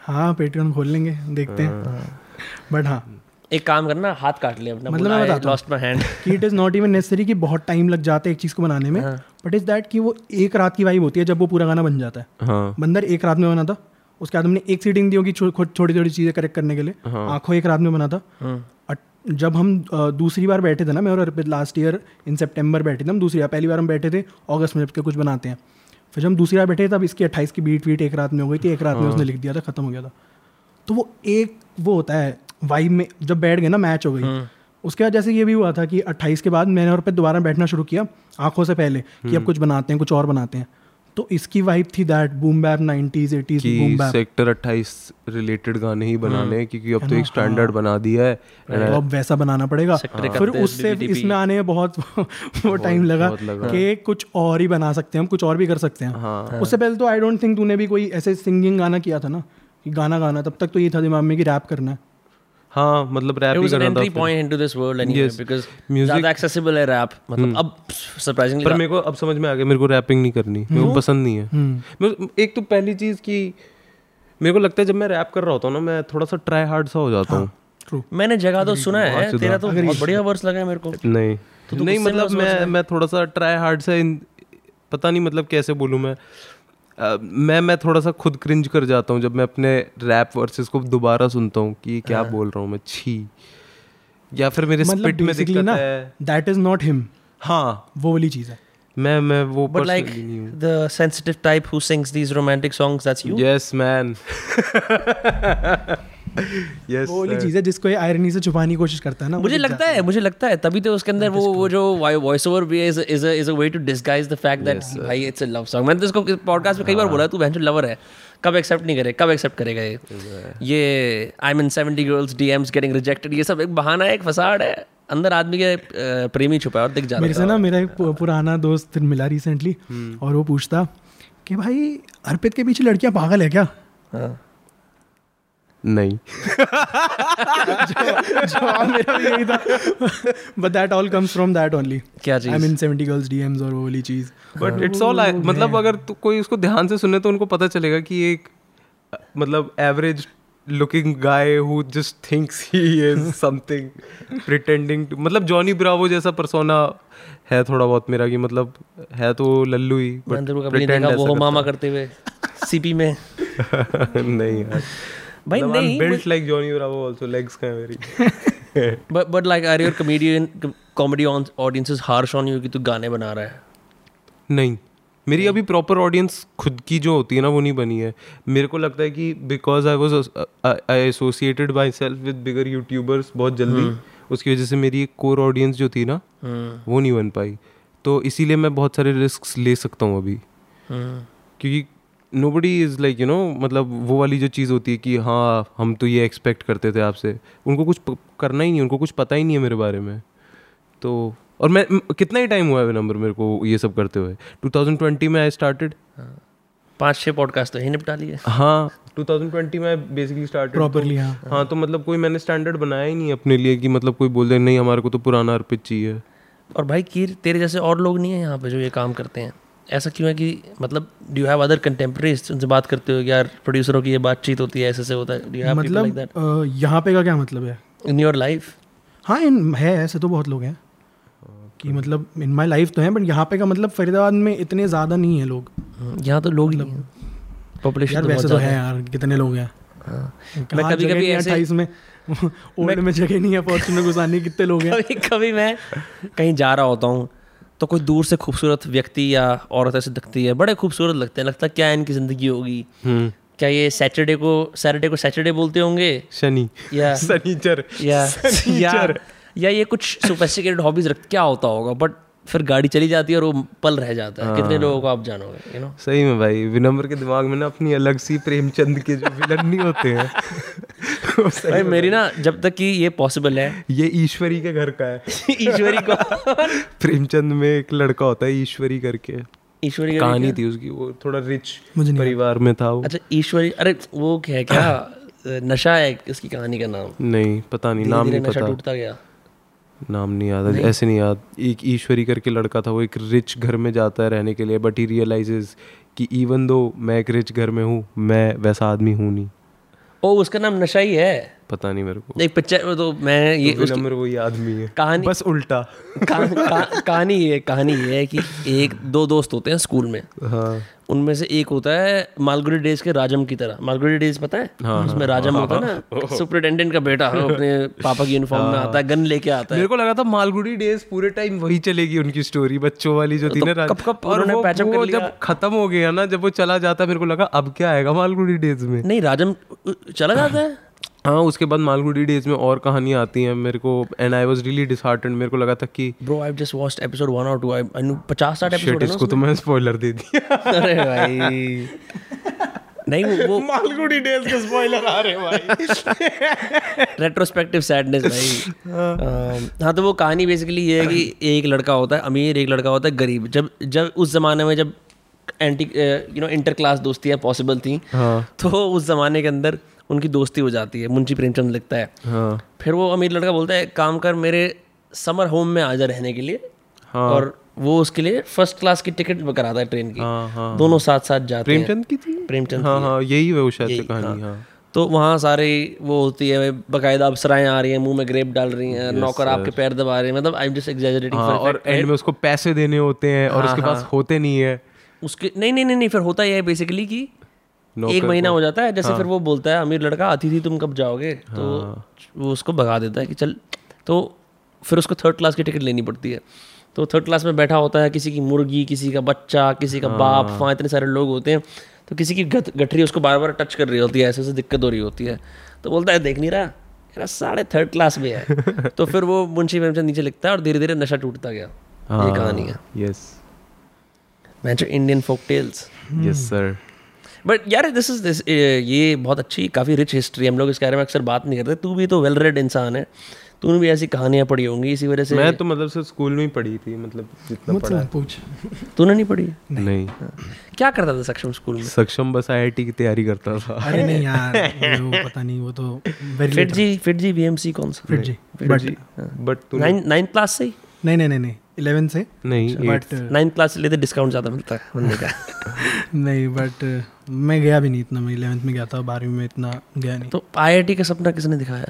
हाँ पेट्रियन खोल लेंगे देखते हैं। बट हाँ। एक काम करना हाथ काट ले अपना मतलब मैं बताता हूँ। लॉस्ट माय हैंड कि it is not even necessary कि बहुत टाइम लग जाता है एक चीज़ को बनाने में हाँ। बट इज़ दैट कि वो एक रात की वाइब होती है जब वो पूरा गाना बन जाता है। हाँ। बंदर एक रात में बना था। उसके बाद हमने एक सीटिंग दी होगी छोटी छोटी चीज़ें करेक्ट करने के लिए। हाँ। आँखों एक रात में बना था। अट- जब हम दूसरी बार बैठे थे ना मैं और अर्पित लास्ट ईयर इन सितंबर बैठे थे हम दूसरी बार पहली बार हम बैठे थे अगस्त में जब के कुछ बनाते हैं। फिर जब हम दूसरी बार बैठे तब इसकी अट्ठाईस की बीट वीट एक रात में हो गई थी एक रात में उसने लिख दिया था खत्म हो गया था। तो वो एक वो होता है वाइब में जब बैठ गए ना मैच हो गई। उसके बाद जैसे ये भी हुआ था कि 28 के बाद मैंने और पे दोबारा बैठना शुरू किया आँखों से पहले कि अब कुछ बनाते हैं कुछ और बनाते हैं। तो इसकी वाइब थी that boom bap 90s 80s boom bap sector 28 related गाने ही बनाने हैं क्योंकि अब तो एक स्टैंडर्ड बना दिया है तो अब वैसा बनाना पड़ेगा। Sector फिर उससे इसमें आने में बहुत वो टाइम लगा। कि कुछ और ही बना सकते हैं हम कुछ और भी कर सकते हैं। हाँ। उससे पहले तो आई डोंट थिंक तूने भी कोई ऐसे सिंगिंग गाना किया था ना कि गाना गाना तब तक तो ये था दिमाग में कि रैप करना है। हाँ मतलब रैप ही an करना था point into this world anyway Yes. ज़्यादा accessible है rap मतलब अब surprisingly पर मेरे को अब समझ में आ गया मेरे को रैपिंग नहीं करनी मेरे को पसंद नहीं है। एक तो पहली चीज़ की मेरे को लगता है जब मैं रैप कर रहा होता हूँ ना मैं थोड़ा सा ट्राई हार्ड सा हो जाता हूँ ट्रू मैंने जगह तो सुना है तेरा तो बहुत बढ़िया वर्स लगा है मेरे को। नहीं। तो नहीं मतलब मैं मैं थोड़ा सा ट्राई हार्ड से पता नहीं मतलब कैसे बोलूँ मैं। मैं मैं थोड़ा सा खुद क्रिंज कर जाता हूँ जब मैं अपने रैप वर्सेस को दोबारा सुनता हूँ कि क्या हाँ। बोल रहा हूँ मैं छी। या फिर मेरे मतलब स्पिट में दिक्कत ना है। दैट इज़ नॉट हिम हाँ। वो वाली चीज़ है। मैं मैं वो But like personally नहीं हूँ। the sensitive type who sings these romantic songs, that's you. Yes man yes वो वाली चीज़ है जिसको ये आयरनी से छुपाने की कोशिश करता है ना मुझे लगता है मुझे लगता है तभी तो उसके अंदर वो वो जो वॉइस ओवर भी is is is a way to disguise the fact that भाई इट्स अ लव सॉन्ग मैंने तो इसको पॉडकास्ट में कई बार बोला तू बहन लवर है कब एक्सेप्ट नहीं करे कब एक्सेप्ट करेगा ये? ये I mean 70 girls DMs getting rejected ये सब एक बहाना है एक फसाड है। अंदर आदमी के प्रेमी छुपा है और दिख जाता मेरे से ना मेरा एक पुराना दोस्त मिला रिसेंटली और वो पूछता कि भाई अर्पित के पीछे लड़कियाँ पागल है क्या? हाँ। नहीं। जवाब मेरा भी यही था। But that all comes from that only क्या चीज़? आई मीन 70 गर्ल्स डीएम्स और वो वाली चीज़। बट इट्स ऑल मतलब अगर तू कोई उसको ध्यान से सुने तो उनको पता चलेगा कि एक मतलब average looking guy who just thinks he is something pretending to मतलब जॉनी ब्रावो जैसा परसोना है थोड़ा बहुत मेरा कि मतलब है तो लल्लू ही वो मामा करते हुए सीपी में। नहीं यार। भाई नहीं built like Johnny Bravo also legs का मेरी but but like are your comedian comedy audiences harsh on you कि तू गाने बना रहा है? नहीं। मेरी अभी प्रॉपर ऑडियंस खुद की जो होती है ना वो नहीं बनी है। मेरे को लगता है कि because I was I associated by self with bigger YouTubers बहुत जल्दी उसकी वजह से मेरी एक कोर ऑडियंस जो थी ना हम्म। वो नहीं बन पाई। तो इसीलिए मैं बहुत सारे रिस्क ले सकता हूँ अभी। हम्म। क्योंकि nobody is like you know मतलब वो वाली जो चीज़ होती है कि हाँ हम तो ये एक्सपेक्ट करते थे आपसे। उनको कुछ करना ही नहीं उनको कुछ पता ही नहीं है मेरे बारे में। तो और मैं कितना ही टाइम हुआ है नंबर मेरे को ये सब करते हुए? 2020 में आई स्टार्टेड पाँच छह पॉडकास्ट तो ही निपटा लिए। हाँ 2020 में बेसिकली स्टार्टेड प्रॉपरली हाँ। हाँ तो मतलब कोई मैंने स्टैंडर्ड बनाया ही नहीं अपने लिए कि मतलब कोई बोल दे नहीं हमारे को तो पुराना अर्पित चाहिए। और भाई कीर तेरे जैसे और लोग नहीं है यहाँ पे जो ये काम करते हैं? ऐसा क्यों है कि मतलब do you have other contemporaries उनसे बात करते हो यार प्रोड्यूसरों की ये बातचीत होती है ऐसे से होता है? डू हैव मतलब यहाँ पे का क्या मतलब है? इन योर लाइफ हाँ इन है ऐसे तो बहुत लोग हैं। कि मतलब इन माई लाइफ तो हैं बट यहाँ पे का मतलब फरीदाबाद में इतने ज़्यादा नहीं है लोग। यहाँ तो लोग यार पॉपुलेशन तो वैसे तो है यार कितने लोग हैं? हाँ। मैं मैं कभी कभी ऐसे अट्ठाईस में। ओल्ड में जगह नहीं है फॉर्चूनर घुसाने की, कितने लोग हैं? कभी कभी मैं कहीं जा रहा होता हूँ तो कोई दूर से खूबसूरत व्यक्ति या औरत ऐसे दिखती है बड़े खूबसूरत लगते हैं लगता है क्या इनकी ज़िंदगी होगी। हम्म। क्या ये सैटरडे को सैटरडे को सैटरडे बोलते होंगे? शनि। या शनिचर। या या या ये कुछ सोफेस्टिकेटेड हॉबीज रख क्या होता होगा? बट फिर गाड़ी चली जाती है और वो पल रह जाता है। कितने लोगों को आप जानोगे यू नो सही में भाई विनम्र के दिमाग में ना अपनी अलग सी प्रेमचंद के जो विलन नहीं होते हैं। भाई मेरी ना जब तक कि ये पॉसिबल है। ये ईश्वरी के घर का है। ईश्वरी को। प्रेमचंद में एक लड़का होता है ईश्वरी करके। ईश्वरी का कहानी थी उसकी वो थोड़ा रिच मुझे परिवार में था वो। अच्छा ईश्वरी अरे वो क्या क्या? नशा है इसकी कहानी का नाम? नहीं पता नहीं नाम नहीं नशा पता। टूटता गया। नाम नहीं याद ऐसे नहीं याद। एक ईश्वरी करके लड़का था वो एक रिच घर में जाता है रहने के लिए बट ही रियलाइजेज कि इवन दो मैं एक रिच घर में हूँ मैं वैसा आदमी हूँ नहीं। ओ उसका नाम नशा ही है? पता नहीं मेरे को। एक पिक्चर तो मैं ये तो विनम्र वही आदमी है। कहानी बस उल्टा। कहा- कहा- कहानी ये कहानी ये है कि एक दो दोस्त होते हैं स्कूल में। हाँ। उनमें से एक होता है मालगुडी डेज़ के राजम की तरह। मालगुडी डेज़ पता है? हाँ, उसमें राजम हाँ, होता है ना सुपरिटेंडेंट का बेटा वो अपने पापा की यूनिफॉर्म में आता है गन लेके आता है। मेरे को लगा था मालगुडी डेज़ पूरे टाइम वही चलेगी उनकी स्टोरी बच्चों वाली जो थी तो ना कब- कब और वो, patch कर लिया? जब खत्म हो गया ना जब वो चला जाता है मेरे को लगा अब क्या आएगा मालगुडी डेज़ में? नहीं राजम चला जाता है। हाँ उसके बाद मालगुडी डेज़ में और कहानियाँ आती हैं। मेरे को and I was really disheartened मेरे को लगा था कि bro I just watched episode one और two I I know 50 60 episode है इसको तो मैं स्पॉइलर दे दिया। अरे भाई। नहीं वो- मालगुडी डेज़ के स्पॉइलर आ रहे हैं भाई। रेट्रोस्पेक्टिव सैडनेस भाई। हाँ। तो वो कहानी बेसिकली ये है कि एक लड़का होता है अमीर एक लड़का होता है गरीब। जब जब उस जमाने में जब anti you know inter class दोस्तियाँ possible थी हाँ। तो उस जमाने के अंदर उनकी दोस्ती हो जाती है मुंशी प्रेमचंद लिखता है। हाँ। फिर वो अमीर लड़का बोलता है काम कर मेरे समर होम में आ जा रहने के लिए हाँ। और वो उसके लिए फ़र्स्ट क्लास की टिकट कराता है ट्रेन की। हाँ हाँ। दोनों साथ साथ जाते हैं। प्रेमचंद की थी? प्रेमचंद हाँ हाँ यही है वो शायद यही, कहानी हाँ। तो वहाँ सारे वो होती है बकायदा अप्सराएँ आ रही हैं मुँह में ग्रेप डाल रही हैं नौकर आपके पैर दबा रहे हैं। मतलब आई एम जस्ट एग्जैजरेटिंग हाँ, और एंड में उसको पैसे देने होते हैं और उसके पास होते नहीं है। उसके नहीं नहीं नहीं फिर होता यह है बेसिकली कि एक महीना हो जाता है जैसे हाँ। फिर वो बोलता है अमीर लड़का आती थी तुम कब जाओगे? तो वो उसको भगा देता है कि चल। तो फिर उसको थर्ड क्लास की टिकट लेनी पड़ती है। तो थर्ड क्लास में बैठा होता है किसी की मुर्गी किसी का बच्चा किसी का हाँ। बाप वहाँ इतने सारे लोग होते हैं। तो किसी की गठरी उसको बार बार टच कर रही होती है ऐसे ऐसे दिक्कत हो रही होती है। तो बोलता है देख नहीं रहा? मेरा साढ़े थर्ड क्लास में है। तो फिर वो मुंशी प्रेमचंद नीचे लिखता है और धीरे धीरे नशा टूटता गया। ये कहानी है। यस मैं Indian folk tales yes sir but यार दिस इज़ दिस ये बहुत अच्छी काफ़ी रिच हिस्ट्री हम लोग इस बारे में अक्सर बात नहीं करते। तू भी तो वेल रेड इंसान है। तूने भी ऐसी कहानियाँ पढ़ी होंगी इसी वजह से मैं तो मतलब सिर्फ़ स्कूल में ही पढ़ी थी मतलब जितना पढ़ा पूछ। तूने नहीं पढ़ी? नहीं। नहीं। क्या करता था सक्षम स्कूल में? सक्षम बस आईआईटी की तैयारी करता था। अरे नहीं यार वो पता नहीं वो तो very FIITJEE FIITJEE BMC कौन सा? फिट जी बट बट तू नाइन नाइन्थ क्लास से ही? नहीं नहीं नहीं नहीं इलेवन से? नहीं बट नाइन्थ क्लास से लेते डिस्काउंट ज़्यादा मिलता है बनने का। नहीं बट मैं गया भी नहीं इतना मैं इलेवेंथ में गया था बारहवीं में इतना गया नहीं। तो आईआईटी का सपना किसने दिखाया?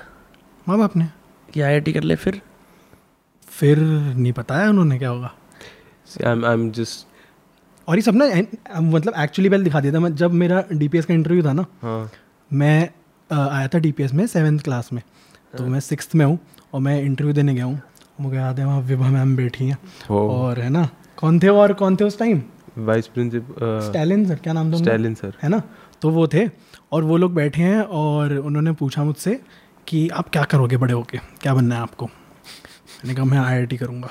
माँ बाप ने। कि आईआईटी कर ले फिर? फिर नहीं पता है उन्होंने क्या होगा। आई एम जस्ट और ये सब ना मतलब एक्चुअली पहले दिखा दिया था मैं जब मेरा डीपीएस का इंटरव्यू था ना हाँ। मैं आया था डीपीएस में सेवन्थ क्लास में। तो मैं सिक्स में हूँ और मैं इंटरव्यू देने गया हूँ। मुझे याद है वहाँ विभा मैम बैठी हैं। और है ना कौन थे वो और कौन थे उस time vice principal Stalin sir क्या नाम था स्टैलिन सर है ना? तो वो थे और वो लोग बैठे हैं और उन्होंने पूछा मुझसे कि आप क्या करोगे बड़े होके? क्या बनना है आपको? मैंने कहा मैं आई करूँगा.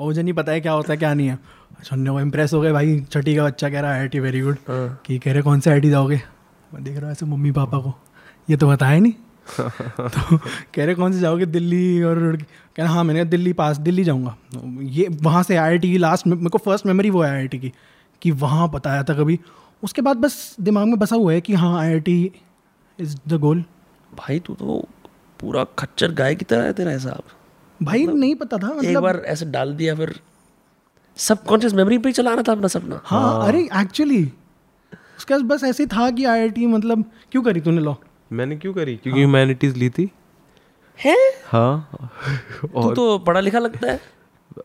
और मुझे नहीं पता है क्या होता है क्या नहीं है। सुनने को इम्प्रेस हो गए भाई छठी का बच्चा कह रहा है आईआईटी वेरी गुड कि कह रहे कौन से आई जाओगे? मैं देख रहा हूँ ऐसे मम्मी पापा को। ये तो बताया नहीं। तो कह रहे कौन से जाओगे दिल्ली और कह रहे हाँ मैंने दिल्ली पास दिल्ली जाऊँगा। ये वहाँ से आई की लास्ट मेरे को फ़र्स्ट मेमोरी वो है आई की कि वहाँ बताया था कभी। उसके बाद बस दिमाग में बसा हुआ है कि हाँ आई आई इज़ द गोल भाई तू तो पूरा खच्चर गाय की तरह है तेरा हिसाब भाई नहीं पता था मतलब एक मतलब बार ऐसे डाल दिया फिर सब कॉन्शियस मेमोरी पे ही चला रहा था अपना सपना। हाँ अरे एक्चुअली उसके बस ऐसे था कि आईआईटी मतलब क्यों करी तूने लॉ मैंने क्यों करी? क्योंकि ह्यूमैनिटीज ली थी। है? हाँ। तू तो पढ़ा लिखा लगता है।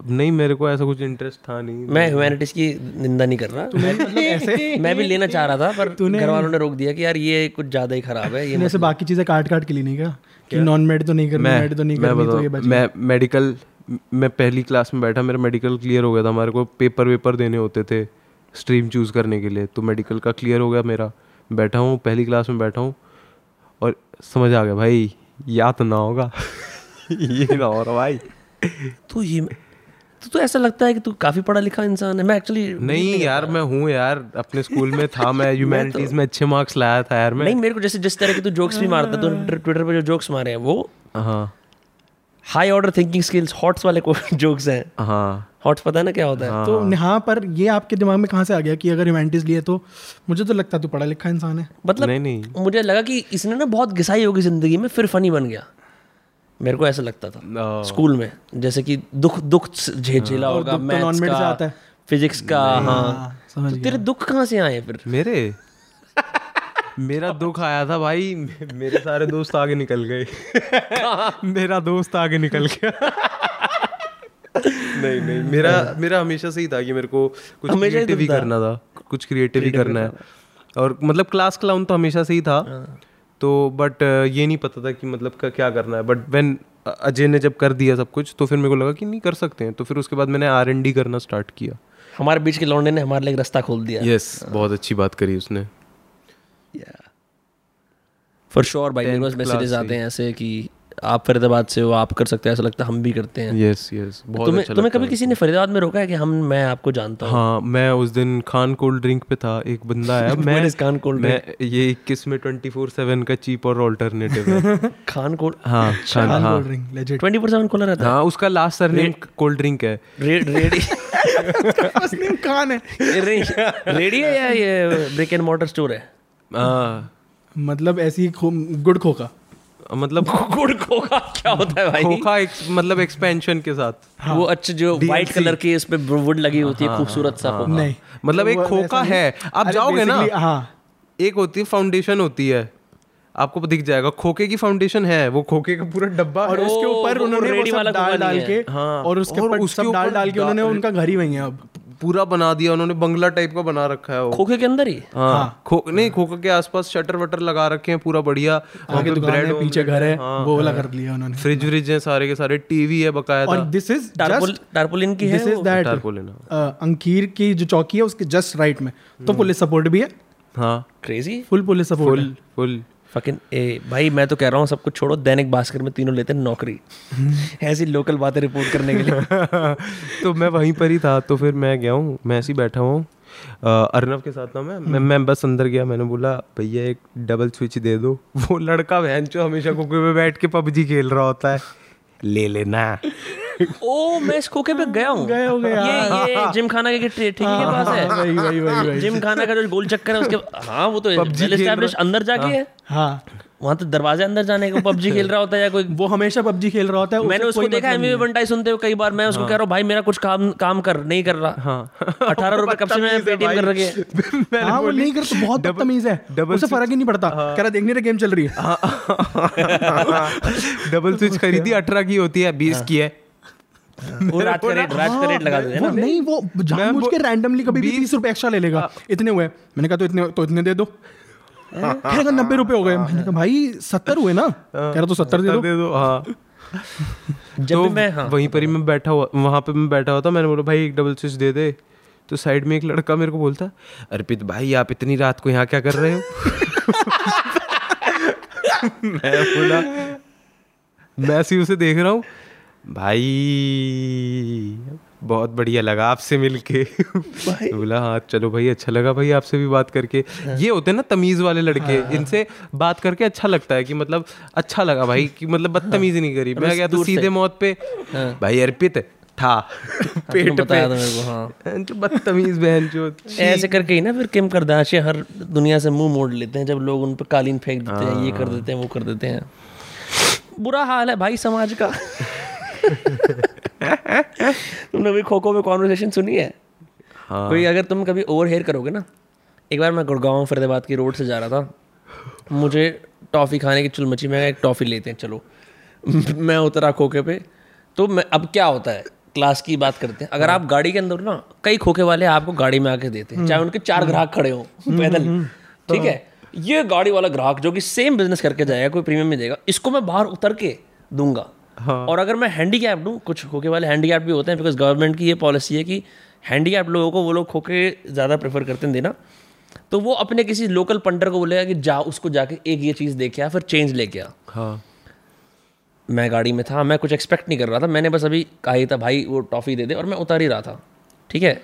नहीं मेरे को ऐसा कुछ इंटरेस्ट था नहीं। मैं ह्यूमैनिटीज की निंदा नहीं कर रहा। मैं मतलब ऐसे मैं भी लेना चाह रहा था पर घर वालों ने रोक दिया कि यार ये कुछ ज़्यादा ही खराब है ये ऐसे बाकी चीज़ें काट काट के ली नहीं क्या? कि नॉन मेड तो नहीं करनी मैं मेड तो नहीं मैं तो ये मैं मेडिकल मैं पहली क्लास में बैठा मेरा मेडिकल क्लियर हो गया था। हमारे को पेपर वेपर देने होते थे स्ट्रीम चूज़ करने के लिए तो मेडिकल का क्लियर हो गया मेरा। बैठा हूँ पहली क्लास में बैठा हूँ और समझ आ गया भाई या तो ना होगा। ये ना हो रहा भाई। तो ये तो, तो ऐसा लगता है कि तू काफ़ी पढ़ा लिखा इंसान है। मैं एक्चुअली नहीं यार मैं हूँ यार अपने स्कूल में था मैं ह्यूमैनिटीज में अच्छे मार्क्स लाया था यार मैं। नहीं मेरे को जैसे जिस तरह के तू जोक्स भी मारता तू ट्विटर पे जो जोक्स मारे हैं वो हाँ। High order thinking skills HOTS वाले जोक्स हैं। हाँ। हॉट्स पता है ना क्या होता है? तो हाँ पर ये आपके दिमाग में कहाँ से आ गया कि अगर ह्यूमैनिटीज लिए तो? मुझे तो लगता है तू पढ़ा लिखा इंसान है। मतलब नहीं नहीं। मुझे लगा कि इसने ना बहुत घिसाई होगी ज़िंदगी में फिर फनी बन गया। मेरे को ऐसा लगता था। स्कूल में जैसे कि दुख दुख झे- झेला होगा दुख तो मैथ्स से का फिजिक्स का हाँ। तो तेरे दुख कहाँ से आए फिर? मेरे? मेरा दुख आया था भाई। मेरे सारे दोस्त आगे निकल गए। मेरा दोस्त आगे निकल गया। नहीं नहीं मेरा मेरा हमेशा से ही था कि मेरे को कुछ क्रिएटिव ही करना था कुछ क्रिएटिव ही करना है और मतलब क्लास क्लाउन तो हमेशा से ही था। तो बट ये नहीं पता था कि मतलब क्या करना है। बट वेन अजय ने जब कर दिया सब कुछ तो फिर मेरे को लगा कि नहीं कर सकते हैं। तो फिर उसके बाद मैंने आर एन डी करना स्टार्ट किया। हमारे बीच के लौंडे ने हमारे लिए एक रास्ता खोल दिया। यस बहुत अच्छी बात करी उसने। फॉर श्योर भाई मेरे पास मैसेजेस आते हैं। ऐसे कि आप फरीदाबाद से हो आप कर सकते हैं ऐसा लगता है हम भी करते हैं। यस यस बहुत तुम्हें अच्छा तुम्हें कभी किसी ने फरीदाबाद में रोका है कि हम मैं आपको जानता हूँ? हाँ मैं उस दिन खान कोल्ड ड्रिंक पे था एक बंदा आया मैं खान cold मैं ये इक्कीस में ट्वेंटी फोर सेवन का चीप और ऑल्टरनेटिव है। खान कोल्ड हाँ खान हाँ। Cold drink twenty four seven खुला रहता हाँ। उसका लास्ट सरनेम कोल्ड ड्रिंक है। है रेडी खान है। रेडी है या ये ब्रिक एंड मोटर स्टोर है हाँ, मतलब ऐसी गुड़ खोखा। मतलब गुड़ खोखा क्या होता है भाई? खोखा एक, मतलब एक्सपेंशन के साथ। हाँ, वो अच्छे जो व्हाइट कलर की इस पे वुड लगी होती है खूबसूरत सा खोखा। नहीं। मतलब एक खोखा है। आप जाओगे ना हाँ। एक होती है फाउंडेशन होती है। आपको दिख जाएगा खोखे की फाउंडेशन है। वो खोखे का पूरा डब्बा और उसके ऊपर उन्होंने वो सब डाल डाल के हाँ, और उसके ऊपर उसके सब डाल डाल के उन्होंने उनका घर ही वही है अब। पूरा बना दिया उन्होंने बंगला टाइप का बना रखा है वो। खोखे के अंदर ही? हाँ खो नहीं खोखा के आसपास शटर वटर लगा रखे हैं पूरा बढ़िया। वहाँ आगे bread है पीछे घर है हाँ, वो वाला कर लिया उन्होंने। फ्रिज व्रिज है सारे के सारे टीवी है और बकायदा दिस इज़ टारपुलिन की दिस इज़ दैट अंकीर की जो चौकी है उसके जस्ट राइट में। तो पुलिस सपोर्ट भी है। हाँ। Crazy full police support full fucking A भाई मैं तो कह रहा हूँ सब कुछ छोड़ो दैनिक भास्कर में तीनों लेते हैं नौकरी। ऐसी लोकल बातें रिपोर्ट करने के लिए। तो मैं वहीं पर ही था तो फिर मैं गया हूँ मैं ऐसे ही बैठा हुआ हूँ। अर्नव के साथ ना मैं। मैं मैं बस अंदर गया मैंने बोला भैया एक डबल स्विच दे दो। वो लड़का बहन जो हमेशा कुकर में बैठ के पबजी खेल रहा होता है। ले लेना। ओ मैं इस खोखे पे गया हूँ। गया गया ये ये जिम खाना के ठेके के पास है। वही वही वही वही। जिम खाना का जो गोल चक्कर है उसके हाँ वो तो वेल एस्टैब्लिश अंदर जाके है। हाँ। वहाँ तो दरवाजे अंदर जाने का पबजी खेल रहा होता है या कोई वो हमेशा पबजी खेल रहा होता है मैंने उसको देखा मतलब एमवी बंटाई सुनते हुए कई बार मैं उसको कह रहा हूँ भाई मेरा कुछ काम काम कर नहीं कर रहा। हाँ। अठारह रुपए कब से मैं पेटीएम कर रखे हाँ। वो नहीं कर तो बहुत बदतमीज है। double उसे फ़र्क ही नहीं पड़ता। कह रहा देखने गेम चल रही है। डबल स्विच खरीदी अठारह की होती है बीस की है। वो रात का रेट रात का रेट लगा हैं वो ना नहीं वो जानबूझ के रैंडमली कभी भी बीस रुपए एक्स्ट्रा ले लेगा। इतने हुए मैंने कहा तो इतने तो इतने दे दो। कहेगा नब्बे रुपए हो गए मैंने कहा भाई सत्तर हुए ना कह रहा तो सत्तर दे दो दे दो हाँ जब तो मैं हाँ वहीं पर ही मैं बैठा हुआ वहाँ पे मैं बैठा हुआ था मैंने बोला भाई एक डबल स्विच दे दे। तो साइड में एक लड़का मेरे को बोलता अर्पित भाई आप इतनी रात को यहाँ क्या कर रहे हो? मैं बोला मैं ही उसे देख रहा हूँ। भाई बहुत बढ़िया लगा आपसे मिलके। तो बोला हाँ चलो भाई अच्छा लगा भाई आपसे भी बात करके। हाँ। ये होते हैं ना तमीज वाले लड़के हाँ। इनसे बात करके अच्छा लगता है कि मतलब अच्छा लगा भाई कि मतलब बदतमीजी नहीं करी। मैं गया तो सीधे मौत पे भाई अर्पित था पेट पे। बताया था मेरे को हाँ। जो बदतमीज बहन जो ऐसे करके ही ना फिर किम करदाशे हर दुनिया से मुँह मोड़ लेते हैं जब लोग उन पर कालीन फेंक देते हैं ये कर देते हैं वो कर देते हैं। बुरा हाल है भाई समाज का। तुमने भी खो खो में कॉन्वर्सेशन सुनी है? हाँ। कोई अगर तुम कभी ओवर हेयर करोगे ना एक बार मैं गुड़गांव फरीदाबाद की रोड से जा रहा था मुझे टॉफ़ी खाने की चुल मची मैं एक टॉफ़ी लेते हैं चलो। मैं उतरा खोखे पे तो मैं अब क्या होता है? क्लास की बात करते हैं। अगर आप गाड़ी के अंदर ना कई खोखे वाले आपको गाड़ी में आके देते हैं चाहे उनके चार ग्राहक खड़े हों पैदल। ठीक है? ये गाड़ी वाला ग्राहक जो कि सेम बिज़नेस करके जाएगा कोई प्रीमियम में देगा इसको मैं बाहर उतर के दूँगा। और अगर मैं हैंडी हैंडीकैप दूँ कुछ खोखे वाले हैंडीकैप भी होते हैं बिकॉज़ गवर्नमेंट की ये पॉलिसी है कि हैंडीकैप लोगों को वो लोग खोखे ज़्यादा प्रेफर करते हैं देना। तो वो अपने किसी लोकल पंडर को बोलेगा कि जा उसको जाके एक ये चीज़ देखे आ फिर चेंज लेके आ। हाँ। मैं गाड़ी में था मैं कुछ एक्सपेक्ट नहीं कर रहा था मैंने बस अभी कहा ही था भाई वो टॉफ़ी दे दे। और मैं उतार ही रहा था ठीक है?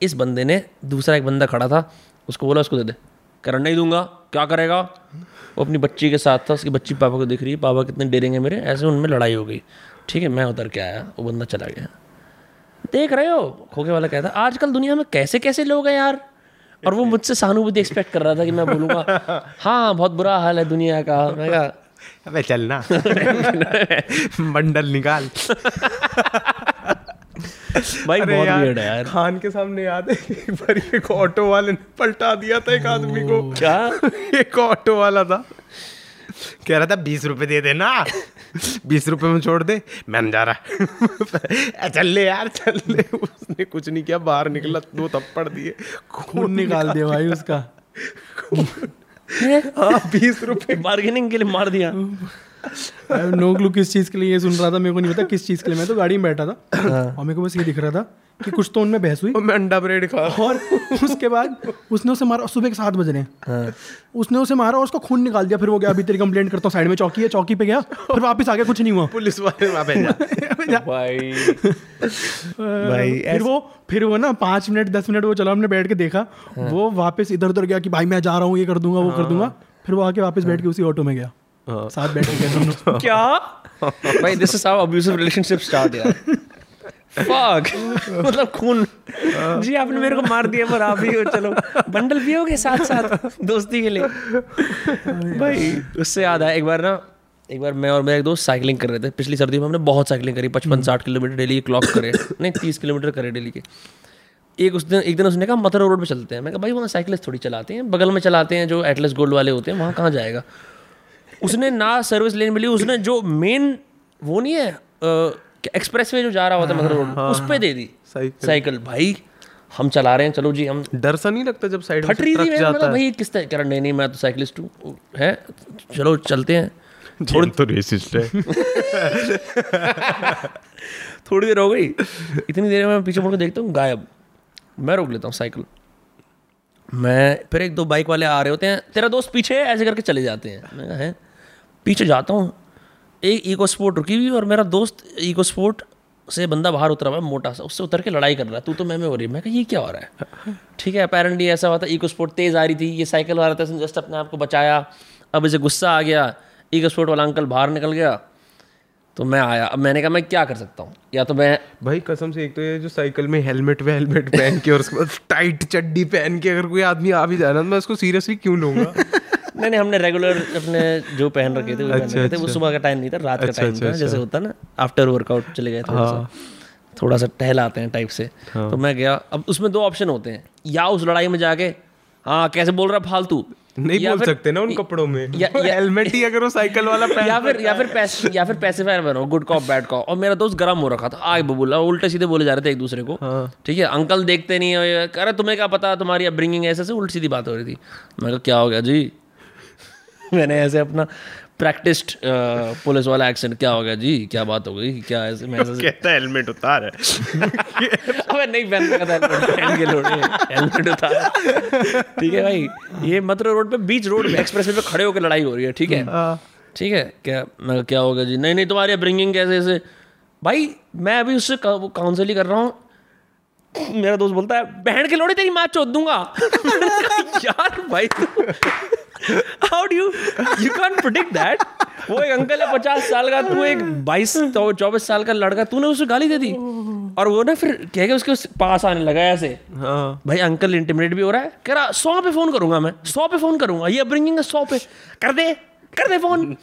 इस बंदे ने दूसरा एक बंदा खड़ा था उसको बोला उसको दे दे। कह रहा नहीं दूँगा क्या करेगा? वो अपनी बच्ची के साथ था उसकी बच्ची पापा को दिख रही है पापा कितने डेरेंगे मेरे ऐसे उनमें लड़ाई हो गई। ठीक है मैं उतर के आया वो बंदा चला गया। देख रहे हो खोखे वाला कहता आजकल दुनिया में कैसे कैसे लोग हैं यार? और वो मुझसे सहानुभूति एक्सपेक्ट कर रहा था कि मैं बोलूँगा हाँ बहुत बुरा हाल है दुनिया का। मैं कहा अबे चलना मंडल निकाल। भाई बहुत यार, है यार। खान के सामने याद है एक बार एक ऑटो वाले ने पलटा दिया था एक आदमी को। क्या? एक ऑटो वाला था। कह रहा था बीस रुपए दे देना बीस रुपए में छोड़ दे मैं जा रहा चल ले यार चल ले। उसने कुछ नहीं किया बाहर निकला दो थप्पड़ दिए। खून निकाल दिया भाई उसका। हाँ? बीस रुपए। बार्गेनिंग के लिए मार दिया। नो क्लू किस चीज़ के लिए ये सुन रहा था मेरे को नहीं पता किस चीज़ के लिए। मैं तो गाड़ी में बैठा था और मेरे को बस ये दिख रहा था कि कुछ तो उनमें बहस हुई। मैं अंडा ब्रेड खा और उसके बाद उसने उसे मारा सुबह के सात बज रहे उसने उसे मारा और उसका खून निकाल दिया। फिर वो गया अभी तेरी कंप्लेंट करता हूँ साइड में चौकी है चौकी पे गया। फिर वापस आ गया कुछ नहीं हुआ। पुलिस वाले भाई। भाई फिर वो फिर वो ना पाँच मिनट दस मिनट वो चला हमने बैठ के देखा। वो वापस इधर उधर गया कि भाई मैं जा रहा हूँ ये कर दूँगा वो कर दूँगा। फिर वो आके वापस बैठ के उसी ऑटो में गया। साथ बैठ के गए दोनों। क्या? भाई this is how abusive relationship start यार। फक मतलब खून। जी आपने मेरे को मार दिया पर आप ही हो चलो। बंडल पियोगे साथ साथ दोस्ती के लिए? भाई उससे याद आया एक बार ना एक बार मैं और मेरा एक दोस्त साइकिलिंग कर रहे थे। पिछली सर्दी में हमने बहुत साइकिलिंग करी पचपन साठ किलोमीटर डेली क्लॉक करे नहीं तीस किलोमीटर करे डेली के। एक उस दिन एक दिन उसने कहा मथुरा रोड पे चलते हैं। मैं कहा भाई वहाँ साइकिलिस्ट थोड़ी चलाते हैं बगल में चलाते हैं जो एटलस गोल्ड वाले होते हैं वहाँ कहाँ जाएगा? उसने ना सर्विस लेन मिली उसने जो मेन वो नहीं है एक्सप्रेस वे जो जा रहा होता है मतलब रोड उस पर दे दी। साइकिल साइकिल भाई हम चला रहे हैं चलो जी हम डर सा नहीं लगता जब साइड में फट रही थी मैं मतलब है? भाई किस तरह कह नहीं नहीं मैं तो साइकिलिस्ट हूँ है चलो चलते हैं। थोड़ी तो रेसिस्ट है। थोड़ी देर हो गई इतनी देर में पीछे मुड़ के देखता हूँ गायब। मैं रोक लेता हूँ साइकिल मैं फिर एक दो बाइक वाले आ रहे होते हैं तेरा दोस्त पीछे है ऐसे करके चले जाते हैं। मैं है? पीछे जाता हूँ एक ईको स्पोर्ट रुकी हुई और मेरा दोस्त ईको स्पोर्ट से बंदा बाहर उतरा हुआ है मोटा सा उससे उतर के लड़ाई कर रहा है तू तो मैं में हो रही है। मैं कहा ये क्या हो रहा है? ठीक है अपेरेंटली ऐसा हुआ था इको स्पोर्ट तेज़ आ रही थी ये साइकिल वाला था इसने जस्ट अपने आप को बचाया। अब इसे गुस्सा आ गया ईको स्पोर्ट वाला अंकल बाहर निकल गया तो मैं आया। अब मैंने कहा मैं क्या कर सकता हूँ? या तो मैं भाई कसम से एक तो ये जो साइकिल में हेलमेट वे हेलमेट पहन के और उसके बाद टाइट चड्डी पहन के अगर कोई आदमी आ भी जाए ना तो मैं उसको सीरियसली क्यों लूँगा? नहीं नहीं हमने रेगुलर अपने जो पहन रखे थे वो पहन अच्छा, रखे थे। वो अच्छा। सुबह का टाइम नहीं था रात का अच्छा, टाइम अच्छा, था अच्छा। जैसे होता ना आफ्टर वर्कआउट चले गए थोड़ा सा। थोड़ा सा टहलाते हैं टाइप से। तो मैं गया अब उसमें दो ऑप्शन होते हैं। या उस लड़ाई में जाके हाँ कैसे बोल रहा फालतू। नहीं बोल सकते ना उन कपड़ों में। या- या- हेलमेट ही अगर वो साइकिल वाला पहन या फिर या फिर पैस, या फिर पैसिफायर बनो गुड कॉप बैड कॉप और मेरा दोस्त गर्म हो रखा था। आग बबूला उल्टे सीधे बोले जा रहे थे एक दूसरे को। ठीक है अंकल देखते नहीं है अरे तुम्हें क्या पता तुम्हारी अपब्रिंगिंग ऐसे से उल्टी सीधी बात हो रही थी। मैं क्या हो गया जी? मैंने ऐसे अपना प्रैक्टिस्ड पुलिस वाला एक्सेंट क्या हो गया? जी क्या बात हो गई? क्या ऐसे मैं ऐसे कहता हेलमेट उतार। है अबे नहीं पहन रखा था हेलमेट पहन के लोड़े हेलमेट उतार। ठीक है भाई ये मथुरा रोड पे बीच रोड पे एक्सप्रेस पे खड़े होकर लड़ाई हो रही है ठीक है? ठीक है? क्या मैं क्या होगा जी? नहीं नहीं तुम्हारी ब्रिंगिंग कैसे ऐसे? भाई मैं अभी उससे काउंसिल ही कर रहा हूँ। मेरा दोस्त बोलता है बहन के लोड़े तेरी माँ चोद दूँगा। यार भाई how do you can predict that वो एक अंकल है पचास साल का तू एक बाईस चौबीस साल का लड़का तूने उसे गाली दे दी। और वो ना फिर कह के उसके पास आने लगा ऐसे। हाँ। भाई अंकल इंटिमिडेट भी हो रहा है कह रहा सौ पे फ़ोन करूँगा मैं सौ पे फ़ोन करूँगा ये ब्रिंगिंग है सौ पे कर दे। कर दे फ़ोन।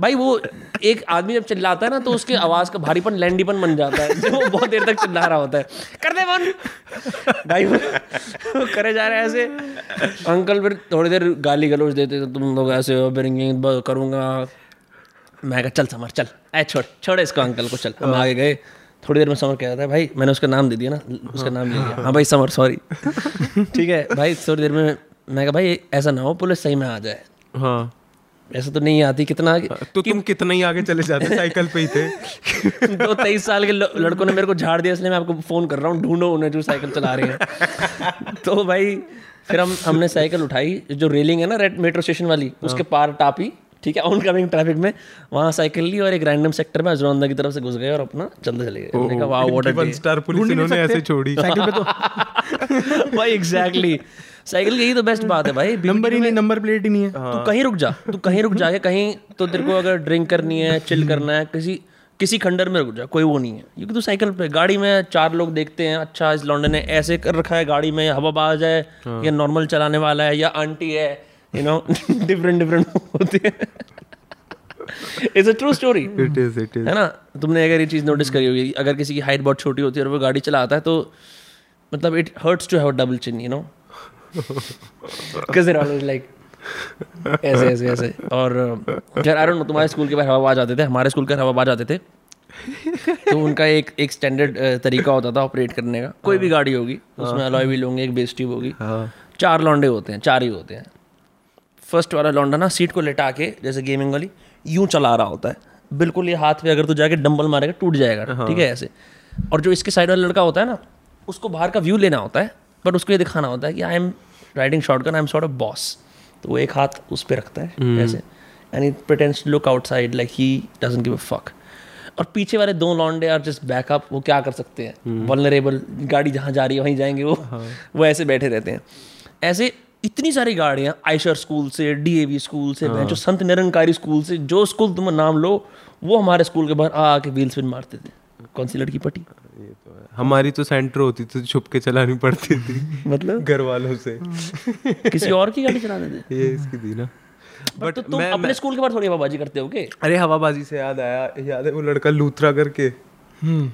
भाई वो एक आदमी जब चिल्लाता है ना तो उसकी आवाज़ का भारीपन लैंडीपन बन जाता है। जो वो बहुत देर तक चिल्ला रहा होता है। कर दे फ़ोन। भाई वो करे जा रहे हैं ऐसे। अंकल फिर थोड़ी देर गाली गलोच देते थे तुम लोग ऐसे हो ब्रिंगिंग करूँगा। मैं कहा चल समर चल। ऐ छोड़ छोड़ इसको अंकल को चल। हम आगे गए। थोड़ी देर में समर कह रहा था भाई मैंने उसका नाम दे दिया ना उसका नाम ले लिया। हाँ भाई समर सॉरी ठीक है भाई थोड़ी देर में मैं कहा भाई ऐसा ना हो पुलिस सही में आ जाए। हाँ। ऐसा तो नहीं आती कितना आगे तो कि... तुम कितना ही आगे चले जाते साइकिल पे ही थे। दो तेईस साल के लड़कों ने मेरे को झाड़ दिया इसलिए मैं आपको फ़ोन कर रहा हूँ ढूंढो उन्हें जो साइकिल चला रहे हैं। तो भाई फिर हम हमने साइकिल उठाई जो रेलिंग है ना रेड मेट्रो स्टेशन वाली उसके पार टापी ठीक है ऑन कमिंग ट्रैफ़िक में वहाँ साइकिल ली और एक रैंडम सेक्टर में अजरौंदा की तरफ़ से घुस गए और अपना चलते चले गए। वाह व्हाट वन स्टार पुलिस इन्होंने ऐसे छोड़ी। साइकिल पे तो भाई एग्जैक्टली साइकिल की यही तो बेस्ट बात है भाई। नंबर ही नहीं नंबर प्लेट ही नहीं है। तू कहीं रुक जा तू कहीं रुक जाके कहीं तो तेरे को अगर ड्रिंक करनी है चिल करना है किसी किसी खंडर में रुक जा कोई वो नहीं है। क्योंकि तू साइकिल पे गाड़ी में चार लोग देखते हैं अच्छा इस लौंडे ने ऐसे कर रखा है गाड़ी में हवाबाज है या नॉर्मल चलाने वाला है या आंटी है यू नो डिफरेंट डिफरेंट होते हैं। It's a true story it is it is है ना? तुमने अगर ये चीज़ नोटिस करी होगी अगर किसी की हाइट बहुत छोटी होती है और वो गाड़ी चलाता है तो मतलब it hurts to have double chin you know because always like ऐसे ऐसे ऐसे। और यार आई डोंट नो तुम्हारे स्कूल के बाहर हवाबाज आते थे हमारे स्कूल के हवाबाज आते थे। तो उनका एक एक स्टैंडर्ड तरीका होता था ऑपरेट करने का। कोई भी गाड़ी होगी उसमें अलॉय व्हील होंगे एक बेस ट्यूब होगी। हाँ। चार लौंडे होते हैं चार ही होते हैं। फ़र्स्ट वाला लौंडा ना सीट को लेटा के जैसे गेमिंग वाली यूँ चला रहा होता है। बिल्कुल ये हाथ पे अगर तू जाके डंबल मारेगा टूट जाएगा ठीक है ऐसे। और जो इसके साइड वाला लड़का होता है ना उसको बाहर का व्यू लेना होता है। बट उसको ये दिखाना होता है कि I am riding short I am sort of boss तो वो एक हाथ उस पर रखता है ऐसे। And it pretends to look outside like he doesn't give a fuck और पीछे वाले दो लॉन्डे आर जस्ट बैकअप वो क्या कर सकते हैं? वलनरेबल गाड़ी जहाँ जा रही है वहीं जाएँगे वो। वो ऐसे बैठे रहते हैं। ऐसे इतनी सारी गाड़ियाँ आयशर स्कूल से डीएवी स्कूल से जो संत निरंकारी स्कूल से जो स्कूल तुम नाम लो वो हमारे स्कूल के बाहर आके व्हील स्पिन मारते थे। कौन सी लड़की पटी? है हमारी तो सेंटर होती थी तो छुप के चलानी पड़ती थी मतलब? घर वालों से किसी और की गाड़ी चलाते थे? ये इसकी थी ना। बट तो तुम अपने स्कूल के बाद थोड़ी हवाबाजी करते हो के? अरे हवाबाजी से याद आया याद है वो लड़का लूथरा करके? हम्म।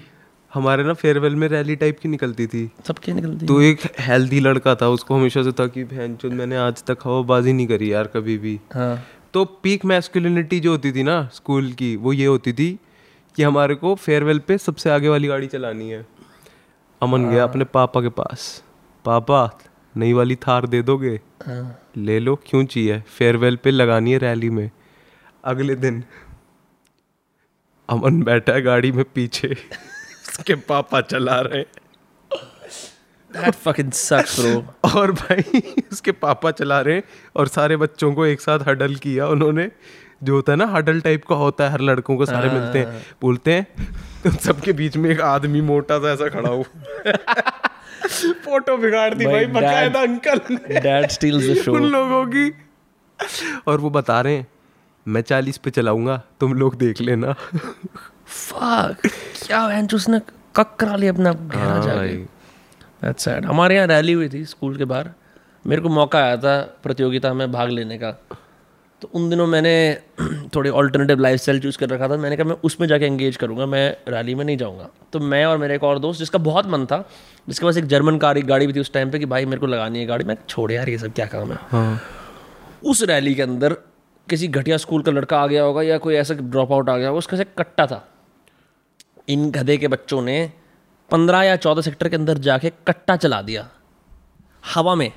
हमारे ना फेयरवेल में रैली टाइप की निकलती थी। सब क्या निकलती तो एक हेल्दी लड़का था उसको हमेशा से था कि बहन चुन मैंने आज तक हवाबाजी नहीं करी यार कभी भी। हाँ। तो पीक मैस्कुलिनिटी जो होती थी ना स्कूल की वो ये होती थी कि हमारे को फेयरवेल पे सबसे आगे वाली गाड़ी चलानी है। अमन गया अपने पापा के पास। पापा नई वाली थार दे दोगे? हाँ। ले लो क्यों चाहिए? फेयरवेल पे लगानी है रैली में। अगले दिन अमन बैठा है गाड़ी में पीछे। उसके पापा चला रहे हैं। That fucking sucks, bro. और भाई उसके पापा चला रहे हैं और सारे बच्चों को एक साथ हडल किया उन्होंने। जो होता है ना हडल टाइप का होता है हर लड़कों को सारे मिलते हैं बोलते हैं तो सबके बीच में एक आदमी मोटा सा ऐसा खड़ा हुआ फ़ोटो बिगाड़ दी भाई, बकायदा uncle Dad steals the show. उन लोगों की और वो बता रहे हैं मैं चालीस पे चलाऊँगा तुम लोग देख लेना Fuck. क्या बहन उसने कक करा लिया अपना गहरा हाँ जाके भाई। That's sad. हमारे यहाँ रैली हुई थी स्कूल के बाहर मेरे को मौका आया था प्रतियोगिता में भाग लेने का तो उन दिनों मैंने थोड़ी ऑल्टरनेटिव लाइफ स्टाइल चूज़ कर रखा था। मैंने कहा मैं उसमें जाके एंगेज करूँगा मैं रैली में नहीं जाऊँगा। तो मैं और मेरे एक और दोस्त जिसका बहुत मन था जिसके पास एक जर्मन कार एक गाड़ी भी थी उस टाइम पे कि भाई मेरे को लगानी है गाड़ी। मैं छोड़ यार ये सब क्या काम है? हाँ। उस रैली के अंदर किसी घटिया स्कूल का लड़का आ गया होगा या कोई ऐसा ड्रॉप आउट आ गया होगा उसका से कट्टा था। इन गधे के बच्चों ने पंद्रह या चौदह सेक्टर के अंदर जाके कट्टा चला दिया। हवा में।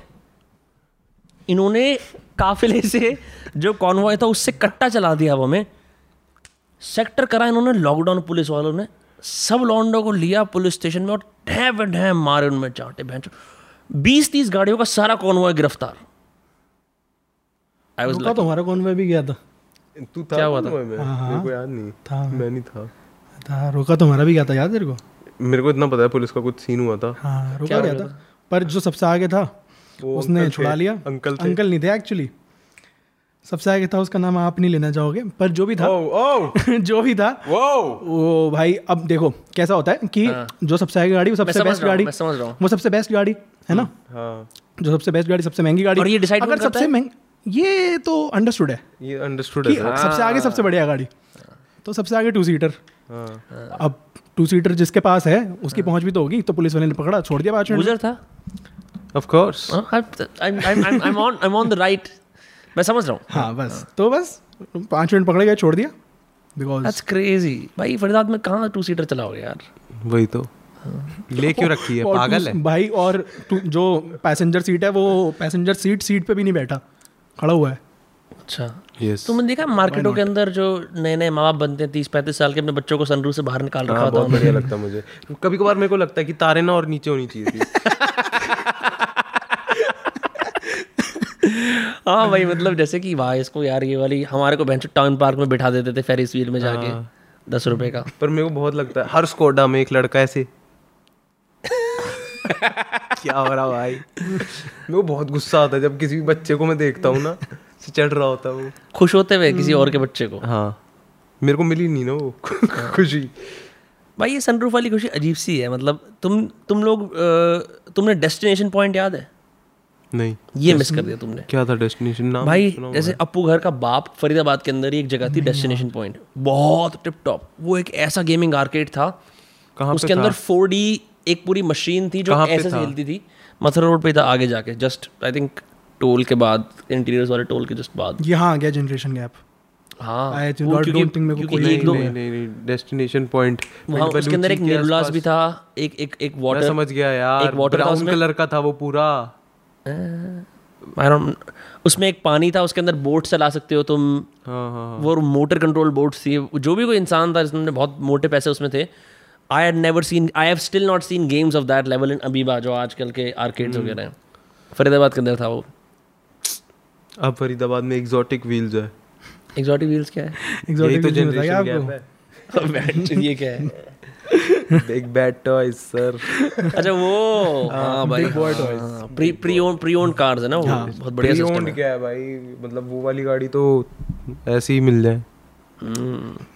इन्होंने काफिले से जो कॉन्वॉय था उससे कट्टा चला दिया हवा में सेक्टर करा इन्होंने लॉकडाउन पुलिस वालों ने। सब लॉन्डो को लिया पुलिस स्टेशन में और ढैम ढैम मारे उनमें चाटे भैंस बीस तीस गाड़ियों का सारा कॉन्वॉय गिरफ़्तार। आई रुका तो हमारा कौन में भी गया था? तू था क्या हुआ था? में? हाँ, मेरे को याद नहीं। था। मैं नहीं था। था रुका तो हमारा भी गया था याद तेरे को? मेरे को इतना पता है पुलिस का कुछ सीन हुआ था। हाँ रुका गया था? पर जो सबसे आगे था उसने छुड़ा लिया। अंकल थे। अंकल नहीं थे एक्चुअली सबसे आगे था उसका नाम आप नहीं लेना चाहोगे पर जो भी था ओ ओ जो भी था वो वो भाई अब देखो कैसा होता है कि जो सबसे आगे गाड़ी वो सबसे हाँ। बेस्ट गाड़ी हूँ। वो सबसे बेस्ट गाड़ी है ना? हाँ। जो सबसे बेस्ट गाड़ी सबसे महँगी गाड़ी। और ये decide अगर सबसे है? महँगी ये तो अंडरस्टूड है। ये अंडरस्टूड है सबसे आगे सबसे बढ़िया गाड़ी। तो सबसे आगे टू सीटर हाँ। अब टू सीटर जिसके पास है उसकी पहुँच भी तो होगी तो पुलिस वाले ने पकड़ा छोड़ दिया। गुजर था? Of course I am on the right मैं समझ रहा हूँ। हाँ बस। तो बस पाँच मिनट पकड़े गए छोड़ दिया। बिकॉज़ दैट्स क्रेजी भाई फरीदाबाद में कहाँ टू सीटर चलाओगे यार? वही तो। ले क्यों रखी है? पागल है। भाई और टू- जो पैसेंजर सीट है वो पैसेंजर सीट सीट पे भी नहीं बैठा। खड़ा हुआ है। अच्छा। यस तुमने देखा मार्केटों के अंदर जो नए नए माँ बाप बनते हैं तीस पैंतीस साल के अपने बच्चों को सनरूफ से बाहर निकाल रखा हाँ होता बहुत बढ़िया लगता है मुझे। कभी कभार मेरे को लगता है कि तारे ना और नीचे होनी चाहिए थी। हाँ भाई मतलब जैसे कि भाई इसको यार ये वाली हमारे को बेंच टाउन पार्क में बिठा देते थे फेरिस व्हील में जाके दस रुपए का। पर मेरे को बहुत लगता है हर स्कोडा में एक लड़का ऐसे। क्या हो रहा भाई? मेरे को बहुत गुस्सा आता है जब किसी बच्चे को मैं देखता हूँ ना से चढ़ रहा होता है वो। खुश होते हुए किसी और के बच्चे को। हाँ। मेरे को मिली नहीं ना वो। खुशी। भाई ये सनरूफ वाली खुशी अजीब सी है मतलब तुम तुम लोग तुमने डेस्टिनेशन पॉइंट याद है? नहीं। ये मिस कर दिया तुमने। क्या था डेस्टिनेशन नाम भाई जैसे अपू घर का बाप फरीदाबाद के अंदर ही एक जगह थी डेस्टिनेशन पॉइंट बहुत टिप टॉप वो एक ऐसा गेमिंग आर्केड था। कहाँ उसके अंदर फोर एक पूरी मशीन थी जो ऐसे था? खेलती थी। मथुरा रोड पे था आगे जाके। जस्ट आई थिंक टोल के बाद इंटीरियर्स वाले टोल के जस्ट बाद। यहाँ आ गया जनरेशन गैप हाँ एक दो नहीं नहीं नहीं डेस्टिनेशन पॉइंट वहाँ उसके अंदर एक निर्लास भी था एक एक एक वाटर समझ गया यार। एक ब्राउन कलर का था वो पूरा। I don't- उसमें एक पानी था उसके अंदर बोट चला सकते हो तुम। हाँ हाँ वो मोटर कंट्रोल बोट्स थी। जो भी कोई इंसान था जिसने बहुत मोटे पैसे उसमें थे I had never seen I have still not seen games of that level in अबीबा जो आजकल के आर्केड्स हम्म। वगैरह हैं। फरीदाबाद के अंदर था वो। अब फरीदाबाद में एग्जॉटिक व्हील्स है। एग्जॉटिक व्हील्स क्या है? एग्जॉटिक तो तो जनरेशन आपको? गैप है। ये क्या है? बिग बैड टॉयज सर अच्छा वो हाँ भाई हाँ, pre pre own pre own cars है ना वो? बहुत बढ़िया सिस्टम ओन्ड क्या है भाई? मतलब वो वाली गाड़ी तो ऐसे ही मिल जाए।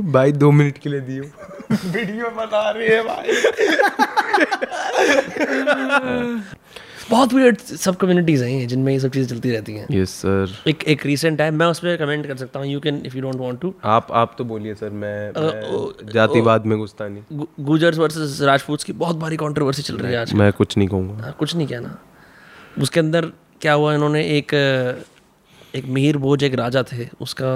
भाई दो मिनट के लिए दियो। वीडियो बना रही है भाई। बहुत weird सब कम्युनिटीज हैं जिनमें ये सब चीज़ें चलती रहती हैं। यस सर एक एक रीसेंट है मैं उस पर कमेंट कर सकता हूँ you can if you don't want to आप आप तो बोलिए सर मैं, मैं जातिवाद में घुसता नहीं। गुजर्स वर्सेस राजपूत की बहुत भारी कंट्रोवर्सी चल रही है आज मैं कुछ नहीं कहूँगा। हाँ, कुछ नहीं कहना। उसके अंदर क्या हुआ इन्होंने एक एक मीर भोज एक राजा थे उसका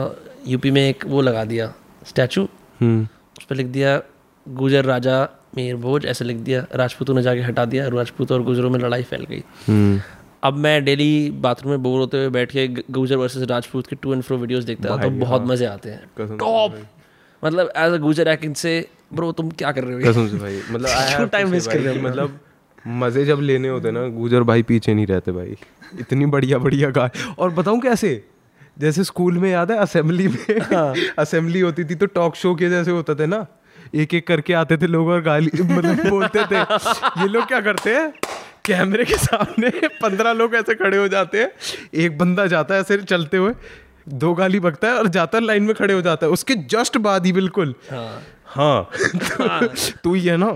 यूपी में एक वो लगा दिया स्टैचू हम्म। उस पर लिख दिया गुजर राजा मीर भोज ऐसे लिख दिया राजपूतों ने जाके हटा दिया राजपूत और गुजरों में लड़ाई फैल गई। हम्म। अब मैं डेली बाथरूम में बोर होते हुए बैठ के गुजर वर्सेस राजपूत के टू एंड फ्रो वीडियोस देखता था तो बहुत मज़े आते हैं। टॉप मतलब एज अ गुजर एक्ट से ब्रो तुम क्या कर रहे हो? कसम से भाई मतलब to time say waste कर रहे हो? मतलब मज़े जब लेने होते ना गुजर भाई पीछे नहीं रहते भाई। इतनी बढ़िया बढ़िया गा और बताऊँ कैसे? जैसे स्कूल में याद है असेंबली में हाँ। असेंबली होती थी तो टॉक शो के जैसे होता थे ना? एक एक करके आते थे लोग और गाली मतलब बोलते थे। ये लोग क्या करते हैं? कैमरे के सामने पंद्रह लोग ऐसे खड़े हो जाते हैं। एक बंदा जाता है ऐसे चलते हुए दो गाली बकता है और जाता है लाइन में खड़े हो जाता है। उसके जस्ट बाद ही बिल्कुल। हाँ। हाँ। तू ही। है ना?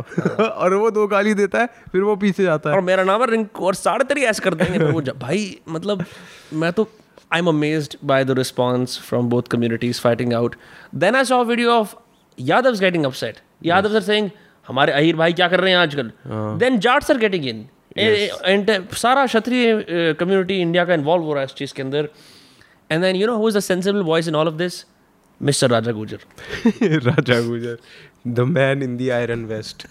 और वो दो गाली देता है फिर वो पीछे जाता है। और है मेरा नाम है रिंकू और साढ़े तेरी ऐसे कर देंगे वो भाई मतलब मैं तो I am amazed by the response from both communities fighting out then I saw video of Yadav getting upset Yadav sir saying हमारे अहिर भाई क्या कर रहे हैं आजकल? Then Jat sir getting in and सारा क्षत्रिय कम्युनिटी इंडिया का इन्वॉल्व हो रहा है इस चीज़ के अंदर. And then you know who is the sensible voice in all of this mister Raja Gujjar Raja Gujjar the man in the iron vest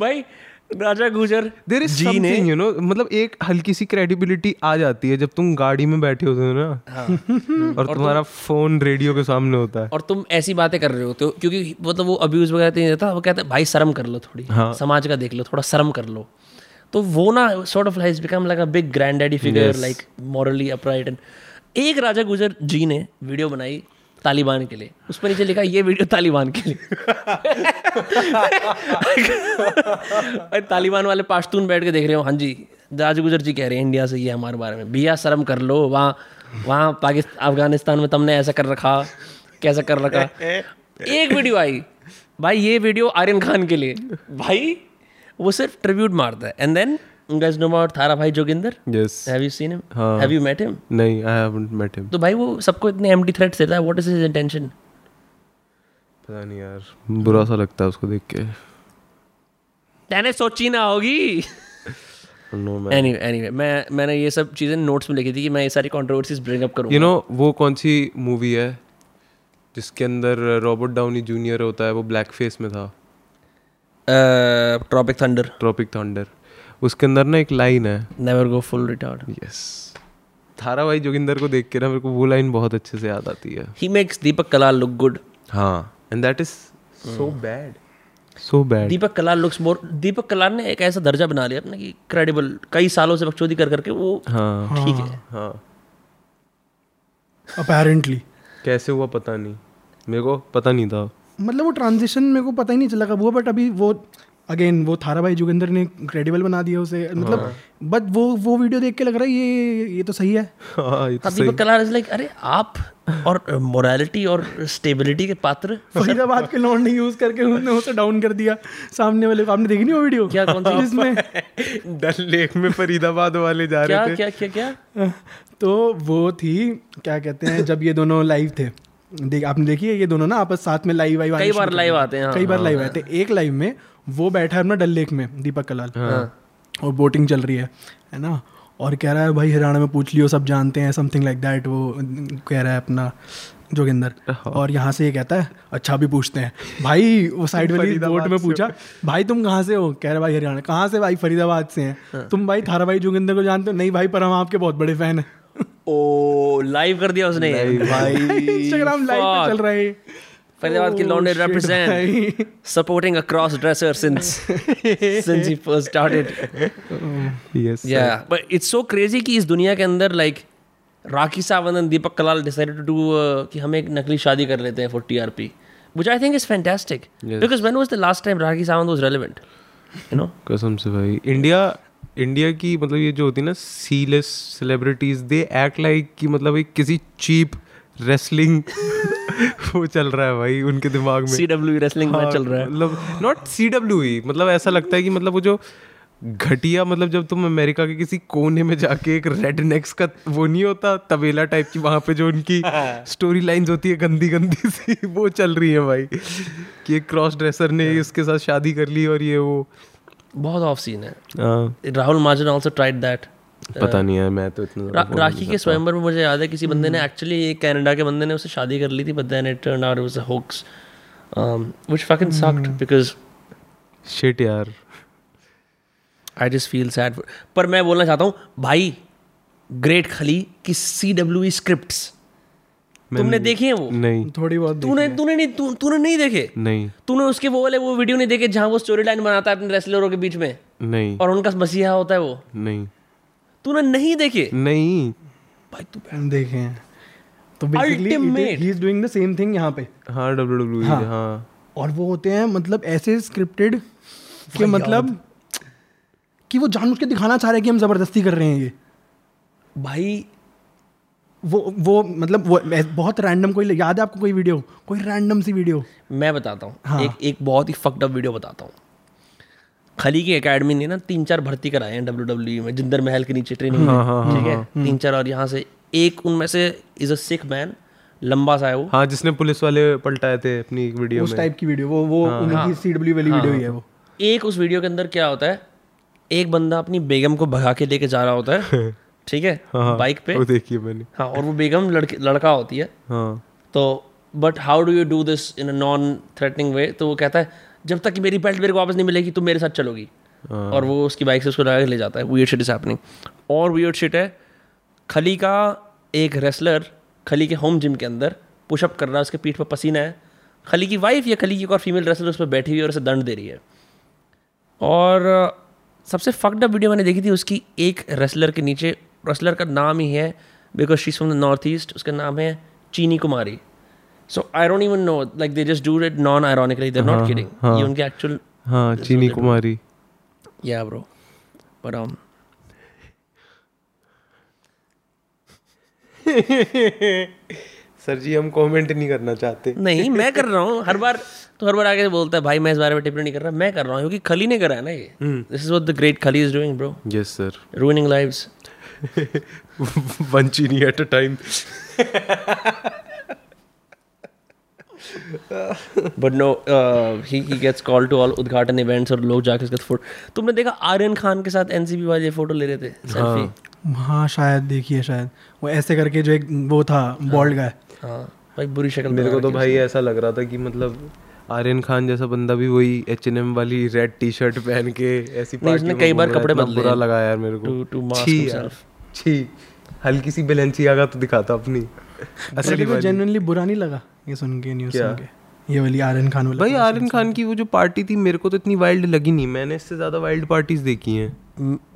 भाई राजा गुजर देर इज़ जी ने समथिंग यू नो मतलब एक हल्की सी क्रेडिबिलिटी आ जाती है जब तुम गाड़ी में बैठे होते हो ना हाँ। और तुम्हारा तुम, फ़ोन रेडियो के सामने होता है और तुम ऐसी बातें कर रहे होते हो क्योंकि मतलब वो अब्यूज वगैरह नहीं देता वो कहते हैं भाई शर्म कर लो थोड़ी हाँ। समाज का देख लो थोड़ा शर्म कर लो तो वो ना sort of life become like a big grand daddy figure like morally upright and एक राजा गुजर जी ने वीडियो बनाई तालिबान के लिए। उस पर नीचे लिखा, ये वीडियो तालिबान के लिए। और तालिबान वाले पाश्तून बैठ के देख रहे हो। हाँ जी राजा गुजर जी कह रहे हैं, इंडिया से ये हमारे बारे में। भैया, शर्म कर लो। वहाँ वहाँ पाकिस्तान अफ़गानिस्तान में तुमने ऐसा कर रखा, कैसा कर रखा। एक वीडियो आई। भाई, ये वीडियो आर्यन खान के लिए। भाई, वो सिर्फ़ ट्रिब्यूट मारता है। And then guys know about Thara Bhai Joginder yes have you seen him हाँ। हैव यू मेट हिम नहीं आई हैवंट मेट हिम तो भाई वो सबको इतने एम्प्टी थ्रेट्स देता है व्हाट इज़ हिज इंटेंशन पता नहीं यार बुरा सा लगता है उसको देख के। मैंने सोची ना होगी। नो मैन एनी एनीवे मैं मैंने ये सब चीज़ें नोट्स में लिखी थी कि मैं ये सारी कंट्रोवर्सीज ब्रिंग अप करूँगा। यू नो वो कौन सी मूवी है जिसके अंदर रॉबर्ट डाउनी जूनियर होता है वो ब्लैक फेस में था? ट्रॉपिक थंडर ट्रॉपिक थंडर उसके अंदर ना एक लाइन है। Never go full retard yes Thara Bhai Joginder को देख के ना मेरे को वो लाइन बहुत अच्छे से याद आती है। He makes Deepak Kalal look good हाँ and that is so bad so bad Deepak Kalal looks more Deepak Kalal ने एक ऐसा दर्जा बना लिया अपना कि क्रेडिबल कई सालों से बकचोदी कर करके वो हाँ। ठीक है। हाँ। अपेरेंटली कैसे हुआ पता नहीं। मेरे को पता नहीं था। मतलब वो ट्रांजिशन मेरे को पता ही नहीं चला कब हुआ बट अभी वो अगेन वो थारा भाई जोगिंदर ने क्रेडिबल बना दिया उसे। मतलब बट वो वो वीडियो देख के लग रहा है ये ये तो सही है। हाँ ये तो लाइक अरे आप और मोरालिटी और स्टेबिलिटी के पात्र फरीदाबाद के लॉन्ड यूज़ करके उसने उसे डाउन कर दिया। सामने वाले को आपने देखी नहीं वो वीडियो क्या, कौन सी? जिसमें डल लेक में फरीदाबाद वाले जा रहे थे। क्या क्या क्या? क्या तो वो थी क्या कहते हैं जब ये दोनों लाइव थे। देख आपने देखी है ये दोनों ना आपस साथ में लाइव आई कई बार लाइव आते हैं, हाँ, कई बार लाइव आते हैं। एक लाइव में वो बैठा है अपना डल लेक में दीपक कलाल। और बोटिंग चल रही है है ना? और कह रहा है भाई हरियाणा में पूछ लियो सब जानते हैं समथिंग लाइक दैट वो कह रहा है अपना जोगिंदर। और यहाँ से ये कहता है अच्छा भी पूछते हैं। भाई वो साइड वाली बोट में पूछा भाई तुम कहाँ से हो? कह रहे भाई हरियाणा कहाँ से भाई? फरीदाबाद से हैं। तुम भाई थारा भाई जोगिंदर को जानते हो? नहीं भाई पर हम आपके बहुत बड़े फ़ैन हैं। ओ लाइव कर दिया उसने। इंस्टाग्राम लाइव चल रहा है। फरीदाबाद के लॉन्डे represent supporting a dresser since since he first started yes yeah but it's so crazy कि इस दुनिया के अंदर like Rakhi Sawant and Deepak Kalal decided to do कि हम एक नकली शादी कर लेते हैं for TRP which I think is fantastic because when was the last time Rakhi Sawant was relevant you know कसम से भाई। इंडिया इंडिया की मतलब ये जो होती है ना C list celebrities they act like कि मतलब एक किसी चीप रेसलिंग वो चल रहा है भाई उनके दिमाग में। CW wrestling मैच हाँ, चल रहा है। मतलब नॉट सी डब्ल्यू मतलब ऐसा लगता है कि मतलब वो जो घटिया मतलब जब तुम अमेरिका के किसी कोने में जाके एक रेड नेक्स का वो नहीं होता तबेला टाइप की वहाँ पे जो उनकी स्टोरी लाइंस होती है गंदी गंदी सी वो चल रही है भाई। कि एक क्रॉस ड्रेसर ने इसके साथ शादी कर ली और ये वो। बहुत ऑफ़ सीन है। हाँ, राहुल महाजन also tried that पता नहीं है मैं तो इतना रा, राखी के स्वयंवर में मुझे याद है किसी बंदे हम्म। ने एक्चुअली एक कनाडा के बंदे ने उससे शादी कर ली थी but then it turn out was a hoax which fucking sucked because करता। Shit यार। आई जस्ट फील सैड पर मैं बोलना चाहता हूँ भाई ग्रेट खली की सी डब्ल्यू स्क्रिप्ट्स तुमने देखे हैं वो? नहीं। थोड़ी बहुत तूने तूने नहीं तू, तूने नहीं देखे? नहीं। तूने उसके वो वाले वो वीडियो नहीं देखे जहाँ वो स्टोरी लाइन बनाता है अपने रेसलरों के बीच में? नहीं। और उनका मसीहा होता है वो? नहीं। तूने नहीं देखे? नहीं। भाई तू देखे हैं। तो basically he is doing the same thing यहाँ पे। हाँ डब्ल्यू डब्ल्यू हाँ। हाँ। और वो होते हैं मतलब ऐसे स्क्रिप्टेड कि मतलब कि वो जानबूझ के दिखाना चाह रहे हैं कि हम ज़बरदस्ती कर रहे हैं ये। भाई वो वो मतलब वो बहुत रैंडम कोई याद है आपको कोई वीडियो कोई रैंडम सी वीडियो मैं बताता हूँ। हाँ। एक एक बहुत ही फक्ड अप वीडियो बताता हूँ। खली की एकेडमी ने ना तीन चार भर्ती कराए हैं डब्ल्यू डब्ल्यू में जिंदर महल के नीचे ट्रेनिंग में। ठीक है? तीन चार और यहाँ से एक उनमें से इज़ अ सिख मैन लंबा सा है वो। हाँ जिसने पुलिस वाले पलटाए थे अपनी एक वीडियो उस टाइप की वीडियो वो वो उनकी सी डब्ल्यू वाली वीडियो ही है वो। एक उस वीडियो के अंदर क्या होता है? एक बंदा अपनी बेगम को भगा के लेके जा रहा होता है। ठीक है? हाँ, बाइक पे। वो देखिए मैंने। हाँ और वो बेगम लड़के लड़का होती है। हाँ। तो but how do you do this in a non threatening way तो वो कहता है जब तक कि मेरी बेल्ट मेरे को वापस नहीं मिलेगी तुम मेरे साथ चलोगी। हाँ। और वो उसकी बाइक से उसको लगा ले जाता है। वियर्ड शिट इज़ हैपनिंग और वियर्ड शिट है खली का एक रेसलर खली के होम जिम के अंदर पुशअप कर रहा है उसके पीठ पर पसीना है। खली की वाइफ या खली की एक और फीमेल रेसलर उस पर बैठी हुई है और उसे दंड दे रही है। और सबसे फक्ड अप वीडियो मैंने देखी थी उसकी एक रेसलर के नीचे रेसलर का नाम ही है because she from the north east उसका नाम है Chini Kumari. So I don't even know like they just do it non ironically they not kidding ये उनके एक्चुअल हाँ चीनी कुमारी। या bro but um sir ji हम कमेंट नहीं करना चाहते। नहीं मैं कर रहा हूँ। हर बार तो हर बार आके बोलता है भाई मैं इस बारे में टिप्पणी नहीं कर रहा मैं कर रहा हूँ क्योंकि खली ने करा है ना ये। This is what the great Khali is doing bro yes sir ruining lives. One Chini at a time but no he he gets call to all उद्घाटन इवेंट्स और लोग जाके उसके फ़ोटो तुमने देखा आर्यन खान के साथ एनसीबी वाले फ़ोटो ले रहे थे? सेल्फी हाँ शायद देखिए शायद। वो ऐसे करके जो एक वो था बॉल्ड गाय हाँ। भाई बुरी शक्ल मेरे को तो भाई ऐसा लग रहा था कि मतलब आर्यन खान जैसा बंदा भी वही एच एन एम वाली रेड टी शर्ट पहन के ऐसी कई बार कपड़े बदले। बुरा लगा यार मेरे को। To- to mask छी यार himself. छी हल्की सी बेलेंसी आगा तो दिखाता अपनी। असली को वाली। बुरा नहीं लगा ये सुन के न्यूज़ सुन के? ये वाली आर्यन खान वाला भाई आर्यन खान की। वो जो पार्टी थी मेरे को तो इतनी वाइल्ड लगी नहीं। मैंने इससे ज़्यादा वाइल्ड पार्टीज़ देखी हैं।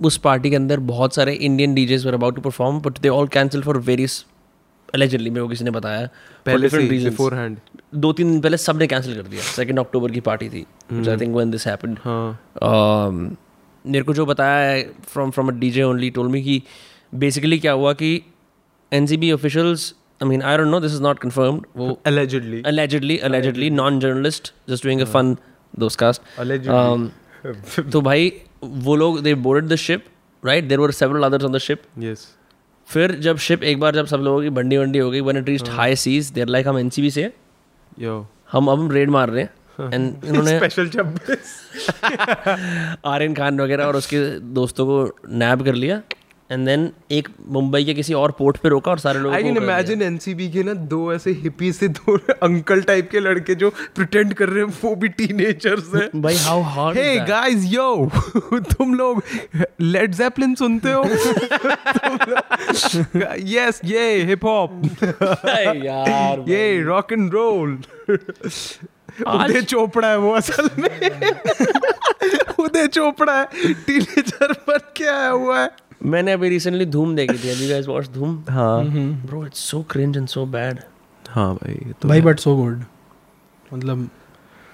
उस पार्टी के अंदर बहुत सारे Indian DJs were about to perform but they all cancel for various allegedly मेरे को किसी ने बताया पहले से. बिफोर हैंड दो तीन दिन पहले सबने कैंसिल कर दिया सेकेंड अक्टूबर की पार्टी थी I think when this happened मेरे को जो बताया from from a DJ only told me कि बेसिकली क्या हुआ कि N C B officials I mean I don't know this is not confirmed वो allegedly. Allegedly allegedly non journalist just doing a fun those cast. Allegedly. um, तो भाई वो लोग they boarded the ship right there were several others on the ship yes फिर जब ship एक बार जब सब लोगों की बंडी वंडी हो गई when it reached high seas there like हम एनसीबी से यो हम अब हम रेड मार रहे हैं. एंड इन्होंने स्पेशल आर्यन खान वगैरह और उसके दोस्तों को नैब कर लिया। एंड देन एक मुंबई के किसी और पोर्ट पे रोका और सारे लोग आई कैन इमेजिन एनसीबी के ना दो ऐसे हिप्पी से दो अंकल टाइप के लड़के जो प्रिटेंड कर रहे हैं वो भी टीनेजर्स हैं। भाई how hard hey guys yo तुम लोग लेड जेपलिन सुनते हो? यस ये हिप हॉप यार ये rock and roll Uday Chopra है वो असल में। उदय चोपड़ा है टीनेजर पर क्या हुआ है। मैंने अभी रिसेंटली धूम देखी थी। अभी गाइस वॉच धूम? हाँ। Bro it's so cringe and so bad हाँ भाई तो भाई बट सो गुड मतलब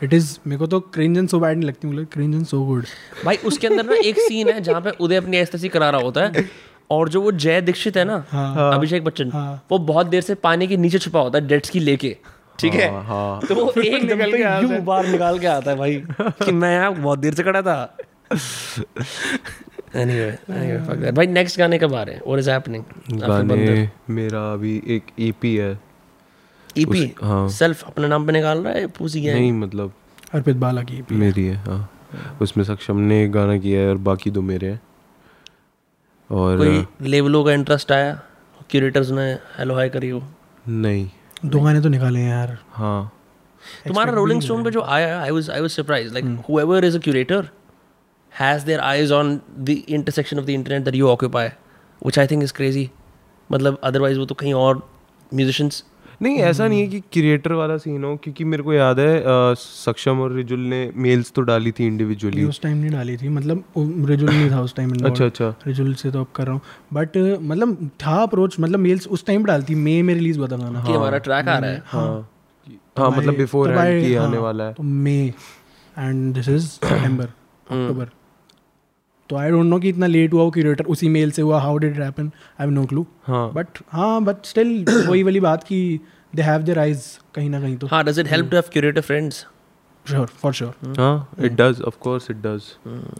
इट इज़ मेरे को तो क्रिंज एंड सो बैड नहीं लगती मतलब क्रिंज एंड सो गुड भाई उसके अंदर ना एक सीन है जहाँ पे उदय अपनी एस्तसी करा रहा होता है और जो वो जय दीक्षित है ना हाँ। अभिषेक बच्चन हाँ। वो बहुत देर से पानी के नीचे छुपा होता है डेट्स की लेके। ठीक है? हाँ, हाँ। तो वो एक दम पे यूँ बाहर निकाल के आता है भाई कि मैं यहाँ बहुत देर से खड़ा था। anyway anyway fuck that. भाई नेक्स्ट गाने कब आ रहे हैं? व्हाट इज़ हैपनिंग गाने मेरा अभी एक ईपी है। उस- हाँ। सेल्फ अपने नाम पे निकाल रहा है? पूसी गया नहीं मतलब अर्पित बाला की मेरी है हाँ। उसमें सक्षम ने एक गाना किया है और बाकी दो मेरे हैं। और कोई लेवलों का इंटरेस्ट आया? क्यूरेटर्स ने हेलो हाई करी हो? नहीं। दो गाने तो निकाले हैं यार। हाँ। तुम्हारा रोलिंग स्टोन पे जो आया I was I was surprise like whoever is a curator has their eyes on the intersection of the internet that you occupy which I think is crazy मतलब अदरवाइज़ वो तो कहीं और म्यूजिशियंस नहीं ऐसा नहीं है कि क्रिएटर वाला सीन हो क्योंकि मेरे को याद है अ, सक्षम और रिजुल ने मेल्स तो डाली थी इंडिविजुअली उस टाइम नहीं डाली थी। मतलब रिजुल नहीं था उस टाइम अच्छा अच्छा। रिजुल से तो अब कर रहा हूँ। बट मतलब था अप्रोच मतलब मेल्स उस टाइम डाली थी मई में रिलीज़ हुआ था गाना। कि हमारा ट्रैक आ रहा है। हाँ। हाँ। मतलब बिफोर हैंड की आने वाला है। तो May and this is September October तो आई डोंट नो कि इतना लेट हुआ वो क्यूरेटर उसी मेल से हुआ how did it happen I have no clue हाँ। बट हाँ बट स्टिल वही वाली बात कि दे हैव देयर आइज़ कहीं ना कहीं तो। हाँ does it help to have curator friends sure for sure हाँ it does of course it does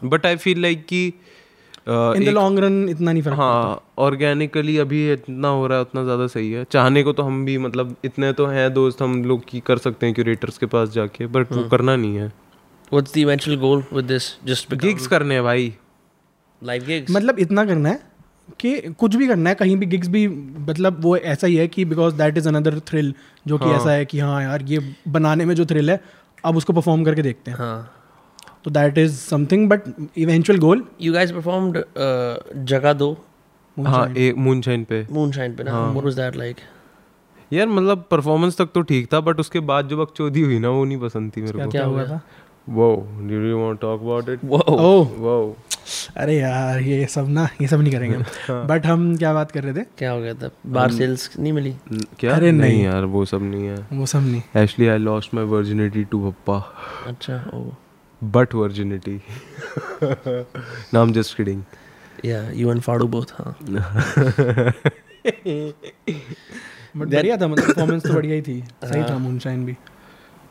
but I feel like कि इन द लॉन्ग रन इतना नहीं फ़र्क हाँ ऑर्गेनिकली अभी इतना हो रहा है उतना ज़्यादा सही है। चाहने को तो हम भी मतलब इतने तो हैं दोस्त हम लोग की कर सकते हैं क्यूरेटर्स के पास जाके बट वो करना नहीं है। What's the eventual goal with this just gigs करने हैं भाई। लाइव गिग्स मतलब इतना करना है कि कुछ भी करना है कहीं भी गिग्स भी मतलब वो ऐसा ही है कि because that is another thrill जो कि ऐसा है। कि हाँ यार ये बनाने में जो थ्रिल है अब उसको परफॉर्म करके देखते हैं। हाँ। तो that is something but eventual goal you guys performed uh, जगह दो हाँ एक मूनशाइन पे। Moonshine पे ना? what was that like? यार मतलब परफॉर्मेंस तक तो ठीक था बट उसके बाद जो बकचोदी हुई ना वो नहीं पसंद थी मेरे को। क्या हुआ था? वो do you want talk about it whoa oh वो अरे यार ये सब ना ये सब नहीं करेंगे हाँ। बट हम क्या बात कर रहे थे? क्या हो गया था? बार सेल्स नहीं मिली? क्या? अरे नहीं नहीं। यार वो सब नहीं है। वो सब नहीं। Actually I lost my virginity to papa अच्छा oh but virginity no i'm just kidding yeah you and Fadu both हाँ। बट बढ़िया था मतलब परफॉर्मेंस तो बढ़िया ही थी। सही था मूनशाइन भी।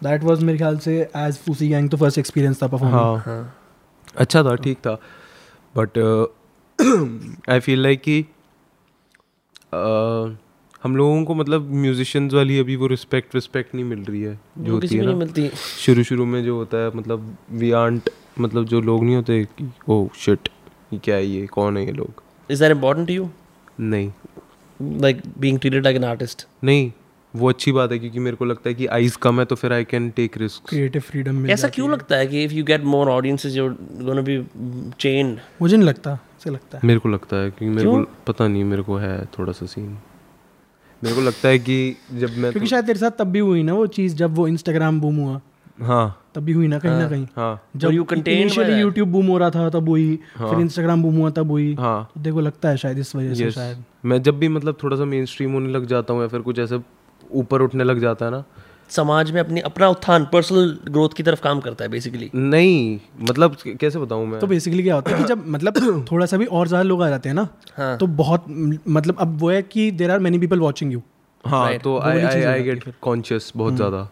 दैट वाज मेरे ख्याल से एज फूसी गैंग तो फ़र्स्ट एक्सपीरियंस था परफॉर्मेंस हाँ। हाँ। अच्छा था ठीक था। बट आई फील लाइक कि uh, हम लोगों को मतलब म्यूजिशियंस वाली अभी वो रिस्पेक्ट रिस्पेक्ट नहीं मिल रही है जो होती है ना। मिलती। शुरू शुरू में जो होता है मतलब वी आंट मतलब जो लोग नहीं होते ओ शिट क्या है ये? कौन है ये लोग? Is that important to you? नहीं। Like being treated like an artist? नहीं। वो अच्छी बात है क्योंकि मेरे को लगता है कि आइज़ कम है तो फिर I can take risk creative freedom मिल ऐसा क्यों लगता है कि if you get more audiences you're gonna be chained? मुझे नहीं लगता ऐसे लगता है। मेरे को लगता है कि मेरे को पता नहीं मेरे को है थोड़ा सा सीन मेरे को लगता है कि जब मैं क्योंकि शायद तेरे साथ तब भी हुई ना वो चीज़ जब वो इंस्टाग्राम बूम हुआ। हाँ। तब भी हुई ना कहीं ना कहीं। हाँ। जब contained इनिशियली? यूट्यूब बूम हो रहा था तब हुई फिर इंस्टाग्राम बूम हुआ तब हुई। हाँ। तो देखो लगता है शायद इस वजह से शायद। मैं जब भी मतलब थोड़ा सा मेन स्ट्रीम होने लग जाता हूँ या फिर कुछ ऐसे ऊपर उठने लग जाता है ना। समाज में अपनी अपना उत्थान पर्सनल ग्रोथ की तरफ़ काम करता है बेसिकली नहीं मतलब कैसे बताऊँ मैं? तो बेसिकली क्या होता है कि जब मतलब थोड़ा सा भी और ज़्यादा लोग आ जाते हैं ना हाँ। तो बहुत मतलब अब वो है कि there are many people watching you हाँ Right. तो I I I get conscious बहुत ज़्यादा।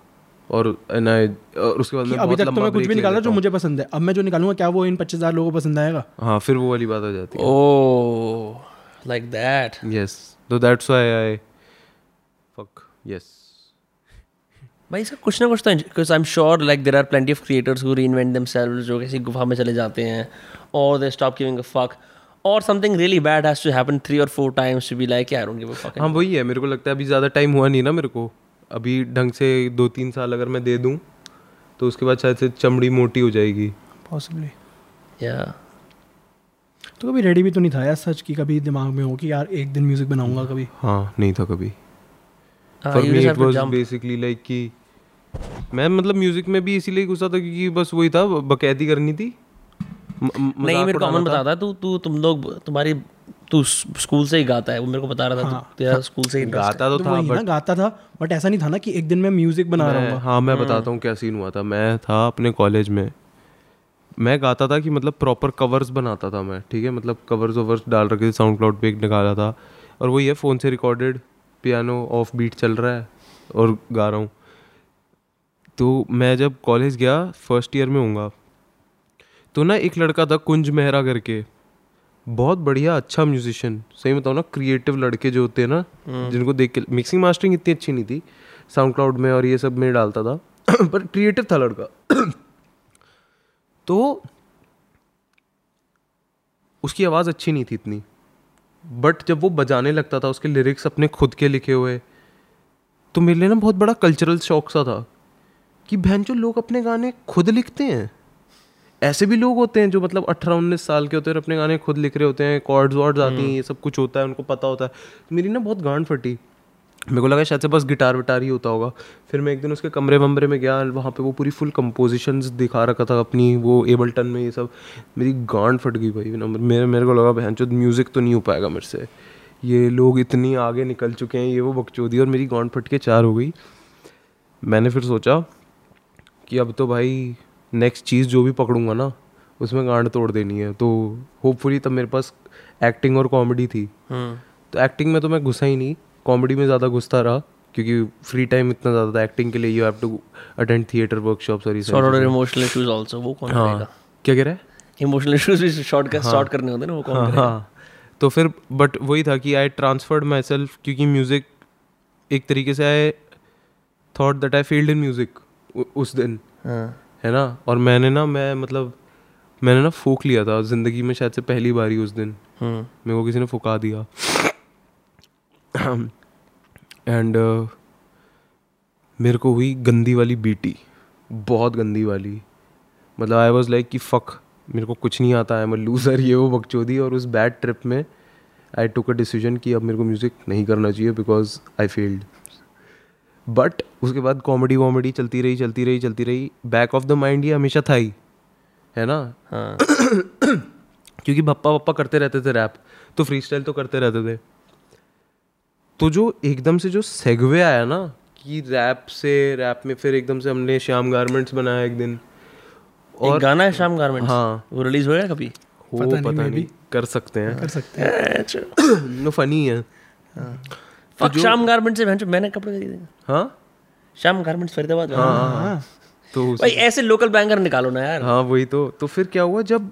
और एंड आई और उसके बाद मैं अभी तक तो मैं कुछ भी निकाला लेता जो मुझे पसंद है। अब मैं जो निकालूँगा क्या वो इन पच्चीस हज़ार लोगों को पसंद आएगा? हाँ फिर वो वाली बात आ जाती है। Oh like that यस तो that's why I fuck yes भाई इसका कुछ ना कुछ तो because I am sure like there are plenty of creators who reinvent themselves जो किसी गुफा में चले जाते हैं और they stop giving a fuck और something really bad has to happen three और four times to be like I don't give a fuck हाँ वही है मेरे को लगता है अभी ज़्यादा टाइम हुआ नहीं ना मेरे को। अभी ढंग से दो तीन साल अगर मैं दे दूँ तो उसके बाद शायद से चमड़ी मोटी हो जाएगी। पॉसिबली या तो कभी रेडी भी तो नहीं था यार सच की कभी दिमाग में हो कि यार एक दिन म्यूज़िक बनाऊँगा कभी? हाँ नहीं था कभी। For me it was basically like कि मैं मतलब म्यूज़िक में भी इसीलिए घुसा था क्योंकि बस वही था बकैती करनी थी। म- नहीं मेरे को उड़ाना अमन था। बताता तू तू तुम लोग तुम्हारी तू स्कूल से ही गाता है वो मेरे को बता रहा था हाँ। तू तेरा स्कूल से ही गाता तो तो था वही ना बट गाता था बट ऐसा नहीं था ना कि एक दिन मैं म्यूज़िक बना रहा हूँ। हाँ मैं बताता हूँ क्या सीन हुआ था। मैं था अपने कॉलेज में। मैं गाता था कि मतलब प्रॉपर कवर्स बनाता था मैं ठीक है? मतलब कवर्स ववर्स डाल रखे थे साउंड क्लाउड पे एक निकाला था। और वही है फ़ोन से रिकॉर्डेड पियानो ऑफ़ बीट चल रहा है और गा रहा हूँ। तो मैं जब कॉलेज गया फ़र्स्ट ईयर में हूँगा तो ना एक लड़का था कुंज मेहरा करके। बहुत बढ़िया अच्छा म्यूजिशियन सही बताऊँ ना क्रिएटिव लड़के जो होते हैं ना जिनको देख के मिक्सिंग मास्टरिंग इतनी अच्छी नहीं थी साउंड क्लाउड में और ये सब में डालता था। पर क्रिएटिव था लड़का। तो उसकी आवाज़ अच्छी नहीं थी इतनी। बट जब वो बजाने लगता था उसके लिरिक्स अपने खुद के लिखे हुए तो मेरे लिए ना बहुत बड़ा कल्चरल शौक सा था कि बहन जो लोग अपने गाने खुद लिखते हैं ऐसे भी लोग होते हैं जो मतलब अठारह उन्नीस साल के होते हैं और अपने गाने खुद लिख रहे होते हैं कॉर्ड्स वॉर्ड्स आती हैं ये सब कुछ होता है उनको पता होता है। मेरी ना बहुत गांड फटी। मेरे को लगा शायद से बस गिटार विटार ही होता होगा। फिर मैं एक दिन उसके कमरे वमरे में गया वहाँ पे वो पूरी फुल कंपोजिशंस दिखा रखा था अपनी वो एबल्टन में ये सब। मेरी गांड फट गई भाई नंबर मेरे मेरे को लगा बहन चो म्यूज़िक तो नहीं हो पाएगा मेरे से। ये लोग इतनी आगे निकल चुके हैं ये वो बकचोदी और मेरी गांड फट के चार हो गई। मैंने फिर सोचा कि अब तो भाई नेक्स्ट चीज़ जो भी पकड़ूँगा ना उसमें गांड तोड़ देनी है। तो होपफुली तब मेरे पास एक्टिंग और कॉमेडी थी। तो एक्टिंग में तो मैं घुसा ही नहीं। कॉमेडी में ज़्यादा घुसता रहा क्योंकि फ्री टाइम इतना ज़्यादा था एक्टिंग के लिए you have to attend theatre workshops और ये इमोशनल इश्यूज़ आल्सो वो कौन हाँ। करेगा? क्या कह रहा है? इमोशनल इश्यूज़ भी शॉर्ट कर शॉर्ट करने होते हैं ना वो कौन हाँ हाँ। तो फिर बट वही था कि आई ट्रांसफर्ड माई सेल्फ क्योंकि म्यूज़िक एक तरीके से I thought that I feeled in music उस दिन। हाँ। है ना? और मैंने ना मैं मतलब मैंने ना फूक लिया था ज़िंदगी में शायद से पहली बार ही उस दिन। हम्म। मेरे को किसी ने फुका दिया। एंड uh, मेरे को हुई गंदी वाली बीटी बहुत गंदी वाली। मतलब आई वॉज़ लाइक कि फक मेरे को कुछ नहीं आता है मैं लूज़र ये वो बकचोदी। और उस बैड ट्रिप में आई टुक अ डिसीज़न कि अब मेरे को म्यूज़िक नहीं करना चाहिए बिकॉज़ आई फेल्ड बट उसके बाद कॉमेडी वॉमेडी चलती रही चलती रही चलती रही। बैक ऑफ़ द माइंड ये हमेशा था ही है ना? हाँ। क्योंकि पप्पा पप्पा करते रहते थे रैप तो फ्री स्टाइल तो करते रहते थे। तो जो एकदम से जो सेगवे आया ना कि रैप से रैप में फिर एकदम से हमने श्याम गारमेंट्स बनाया एक दिन। और एक गाना है शाम गारमेंट्स हाँ। वो रिलीज़ हुआ है कभी? हो पता पता नहीं, नहीं, कर सकते हैं। कर सकते हैं। अच्छा। नो फनी है। फक शाम गारमेंट्स से मैंने कपड़े खरीदे हाँ। शाम गारमेंट्स फरीदाबाद में। हाँ तो भाई ऐसे लोकल बैंकर निकालो ना यार। हाँ वही तो। तो फिर क्या हुआ? जब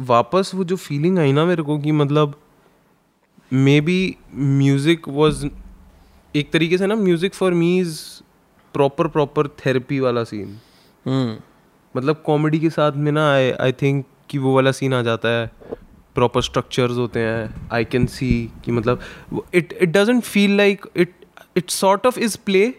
वापस वो जो फीलिंग आई ना मेरे को कि मतलब मे बी म्यूज़िक वॉज़ एक तरीके से ना music for me is proper proper therapy वाला सीन हम्म मतलब कॉमेडी के साथ में ना आई आई थिंक कि वो वाला सीन आ जाता है। प्रॉपर स्ट्रक्चर्स होते हैं। आई कैन सी कि मतलब it it doesn't feel like it it sort of is play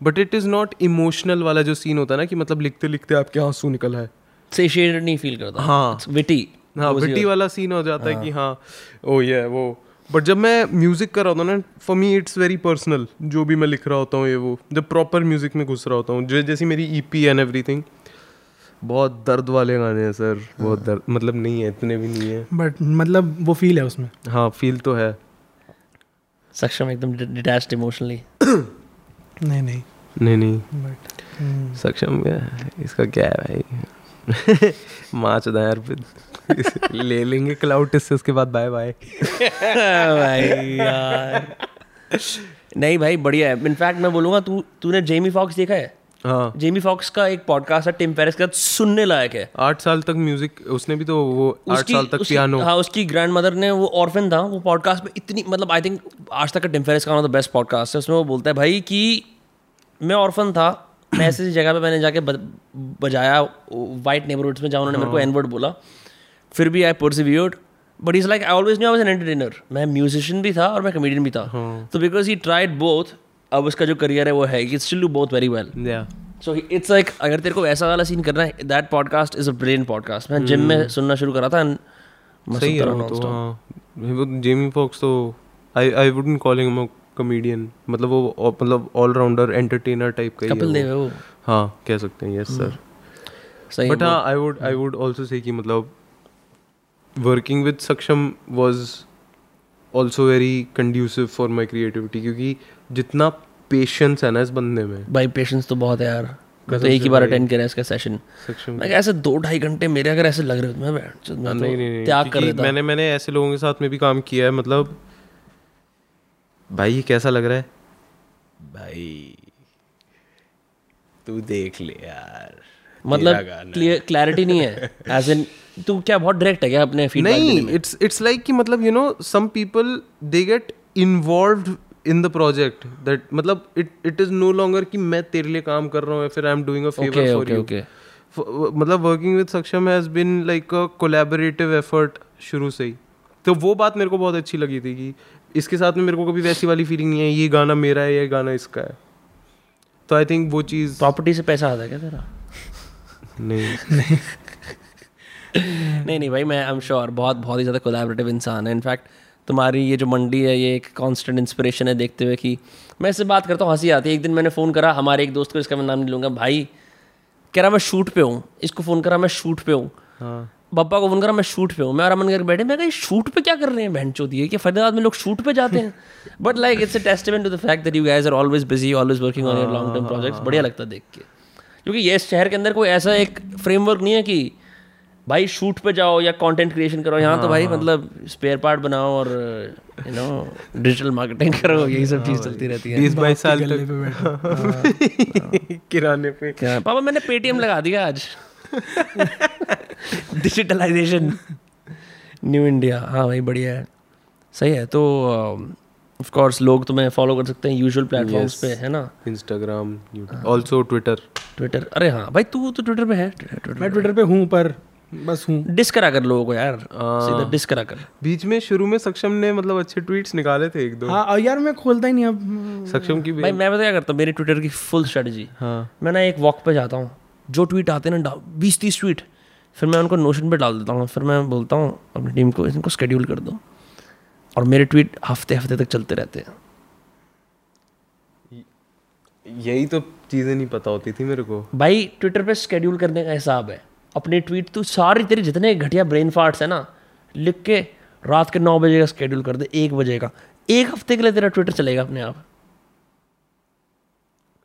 but it is not emotional वाला जो सीन होता है ना कि मतलब लिखते लिखते आपके आँसू निकल है नहीं फील करता। हाँ। विटी हाँ बिट्टी वाला सीन हो जाता है कि हाँ ओ ये वो बट जब मैं म्यूज़िक कर रहा होता हूँ ना for me it's very personal जो भी मैं लिख रहा होता हूँ ये वो। जब प्रॉपर म्यूज़िक में घुस रहा होता हूँ जैसी मेरी ई पी एंड एवरीथिंग बहुत दर्द वाले गाने हैं सर बहुत दर्द मतलब नहीं है इतने भी नहीं है। बट मतलब वो फील है उसमें। हाँ फील तो है। सक्षम एकदम डिटैच्ड इमोशनली नहीं नहीं। नहीं नहीं। बट सक्षम क्या है? इसका क्या है भाई? माच यार फिर। ले लेंगे क्लाउड से उसके बाद बाय बाय भाई यार। नहीं भाई बढ़िया है। इनफैक्ट मैं बोलूँगा तू तूने जेमी फॉक्स देखा है? हाँ। जेमी फॉक्स का एक पॉडकास्ट है टिम पेरिस का सुनने लायक है। आठ साल तक म्यूज़िक उसने भी तो वो आठ साल तक उसकी- पियानो हाँ उसकी ग्रैंड मदर ने वो ऑर्फन था वो पॉडकास्ट में इतनी मतलब आई थिंक आज तक का टिम फेरिस का one of the best podcast है। उसमें वो बोलता है भाई कि मैं ऑर्फन था मैं ऐसी ऐसी जगह पे मैंने जाके बजाया वाइट नेबरहुड्स में जहाँ उन्होंने मेरे को एनवर्ड बोला। फिर भी I persevered but is like I always knew I was an entertainer मैं म्यूजिशियन भी था और मैं कमेडियन भी था. तो बिकॉज़ ही ट्राइड बोथ अब उसका जो करियर है वो है कि still do both very well so it's like अगर तेरे को ऐसा वाला सीन करना है that podcast is a brain podcast मैं जिम में सुनना शुरू करा था सही है तो. हाँ. जेमी फॉक्स तो I I wouldn't call him a comedian मतलब वो मतलब ऑलराउंडर एंटरटेनर टाइप का कपिल देव है वो. हाँ कह सकते हैं यस सर सही बट हाँ I would I would also say कि मतलब working with Saksham was also very conducive for my creativity क्योंकि जितना पेशेंस है ना इस बंदे में। भाई पेशेंस तो बहुत है यार। तो एक ही बार अटेंड करा इसका सेशन मैं ऐसे दो ढाई घंटे मेरे अगर ऐसे लग रहे होते मैं बैठ मैं नहीं नहीं तो नहीं त्याग कर देता मैंने मैंने ऐसे लोगों के साथ में भी काम किया है मतलब भाई ये कैसा लग रहा है? भाई तू देख ले यार। मतलब क्लैरिटी नहीं है एज इन तू क्या बहुत डायरेक्ट है क्या अपने फीडबैक नहीं इट्स इट्स लाइक कि मतलब you know some people they get involved in the project that मतलब it it is no longer कि मैं तेरे लिए काम कर रहा हूँ या फिर I am doing a favour for you मतलब working with Saksham has been like a collaborative effort शुरू से ही। तो वो बात मेरे को बहुत अच्छी लगी थी कि इसके साथ में मेरे को कभी वैसी वाली फीलिंग नहीं है ये गाना मेरा है ये गाना इसका है। तो आई थिंक वो चीज़ प्रॉपर्टी से पैसा आता है क्या तेरा? नहीं। नहीं। नहीं भाई मैं आई एम श्योर बहुत बहुत ही ज़्यादा कोलैबोरेटिव इंसान है। इनफैक्ट तुम्हारी ये जो मंडी है ये एक कांस्टेंट इंस्पिरेशन है देखते हुए कि मैं इससे बात करता हूँ हँसी आती है। एक दिन मैंने फ़ोन करा हमारे एक दोस्त को इसका मैं नाम नहीं लूँगा भाई कह रहा मैं शूट पे हूँ। इसको फ़ोन करा मैं शूट पे हूँ। हाँ। पप्पा को फ़ोन करा मैं शूट पे हूँ। मैं आराम करके बैठे मैं कहा शूट पे क्या कर रहे हैं बहन है कि फरीदाबाद में लोग शूट पे जाते हैं? But like it's a testament to the fact that you guys are always busy always working on your long term projects बढ़िया लगता है देख के। क्योंकि ये शहर के अंदर कोई ऐसा एक फ्रेमवर्क नहीं है कि भाई शूट पे जाओ या कंटेंट क्रिएशन करो। यहाँ तो भाई मतलब स्पेयर पार्ट बनाओ और यू नो डिजिटल मार्केटिंग करो। यही सब चीज़ चलती रहती है। बीस बाईस साल पे बैठो। किराने पे। क्या? पापा मैंने पेटीएम लगा दिया आज। डिजिटलाइजेशन न्यू इंडिया हाँ भाई बढ़िया है। सही है तो ऑफ़ कोर्स लोग तुम्हें फॉलो कर सकते हैं यूजुअल प्लेटफॉर्म्स Yes. पे है ना? इंस्टाग्राम ऑल्सो ट्विटर ट्विटर अरे हाँ भाई तू तो ट्विटर पे है। मैं ट्विटर पे हूँ पर बस हूँ। डिस करा कर लोगों को यार। सीधा डिस करा कर। बीच में शुरू में सक्षम ने मतलब अच्छे ट्वीट्स निकाले थे एक दो। हाँ और यार मैं खोलता ही नहीं अब। सक्षम की भाई मैं पता क्या करता हूँ मेरी ट्विटर की फुल स्ट्रेटजी हाँ। मैं ना एक वॉक पे जाता हूँ। जो ट्वीट आते हैं ना बीस तीस ट्वीट फिर मैं उनको नोशन पे डाल देता हूँ फिर मैं बोलता हूँ अपनी टीम को इनको स्केड्यूल कर दो। और मेरे ट्वीट हफ़्ते हफ़्ते तक चलते रहते हैं। यही तो चीज़ें नहीं पता होती थी मेरे को। भाई ट्विटर पे स्केड्यूल करने का हिसाब है। अपने ट्वीट तू सारी तेरी जितने घटिया ब्रेन फार्ट्स है ना लिख के रात के नौ बजे का स्केड्यूल कर दे एक बजे का। एक हफ़्ते के लिए तेरा ट्विटर चलेगा अपने आप।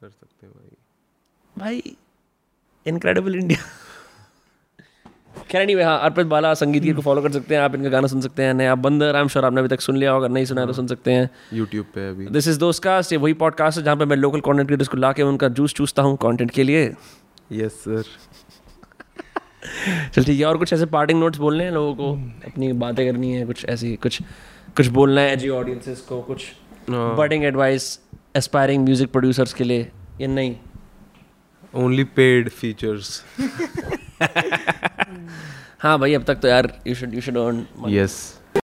कर सकते हैं भाई। भाई इनक्रेडिबल इंडिया खैर नहीं हाँ अर्पित बाला संगीत को फॉलो कर सकते हैं आप इनका गाना सुन सकते हैं नया बंदर आई एम श्योर आपने अभी तक सुन लिया होगा नहीं सुना है तो सुन सकते हैं। यूट्यूब पे अभी। दिस इज़ दोस्त कास्ट ये वही पॉडकास्ट है जहाँ पे मैं लोकल कॉन्टेंट क्रिएटर्स को ला के उनका जूस चूसता हूँ कॉन्टेंट के लिए। यस सर चल ठीक है और कुछ ऐसे पार्टिंग नोट्स बोलने हैं लोगों को? अपनी बातें करनी है कुछ ऐसी कुछ कुछ बोलना है जी ऑडियंसेस को कुछ budding advice aspiring music producers के लिए या नहीं? ओनली पेड फीचर्स हाँ भाई अब तक तो यार you should you should earn yes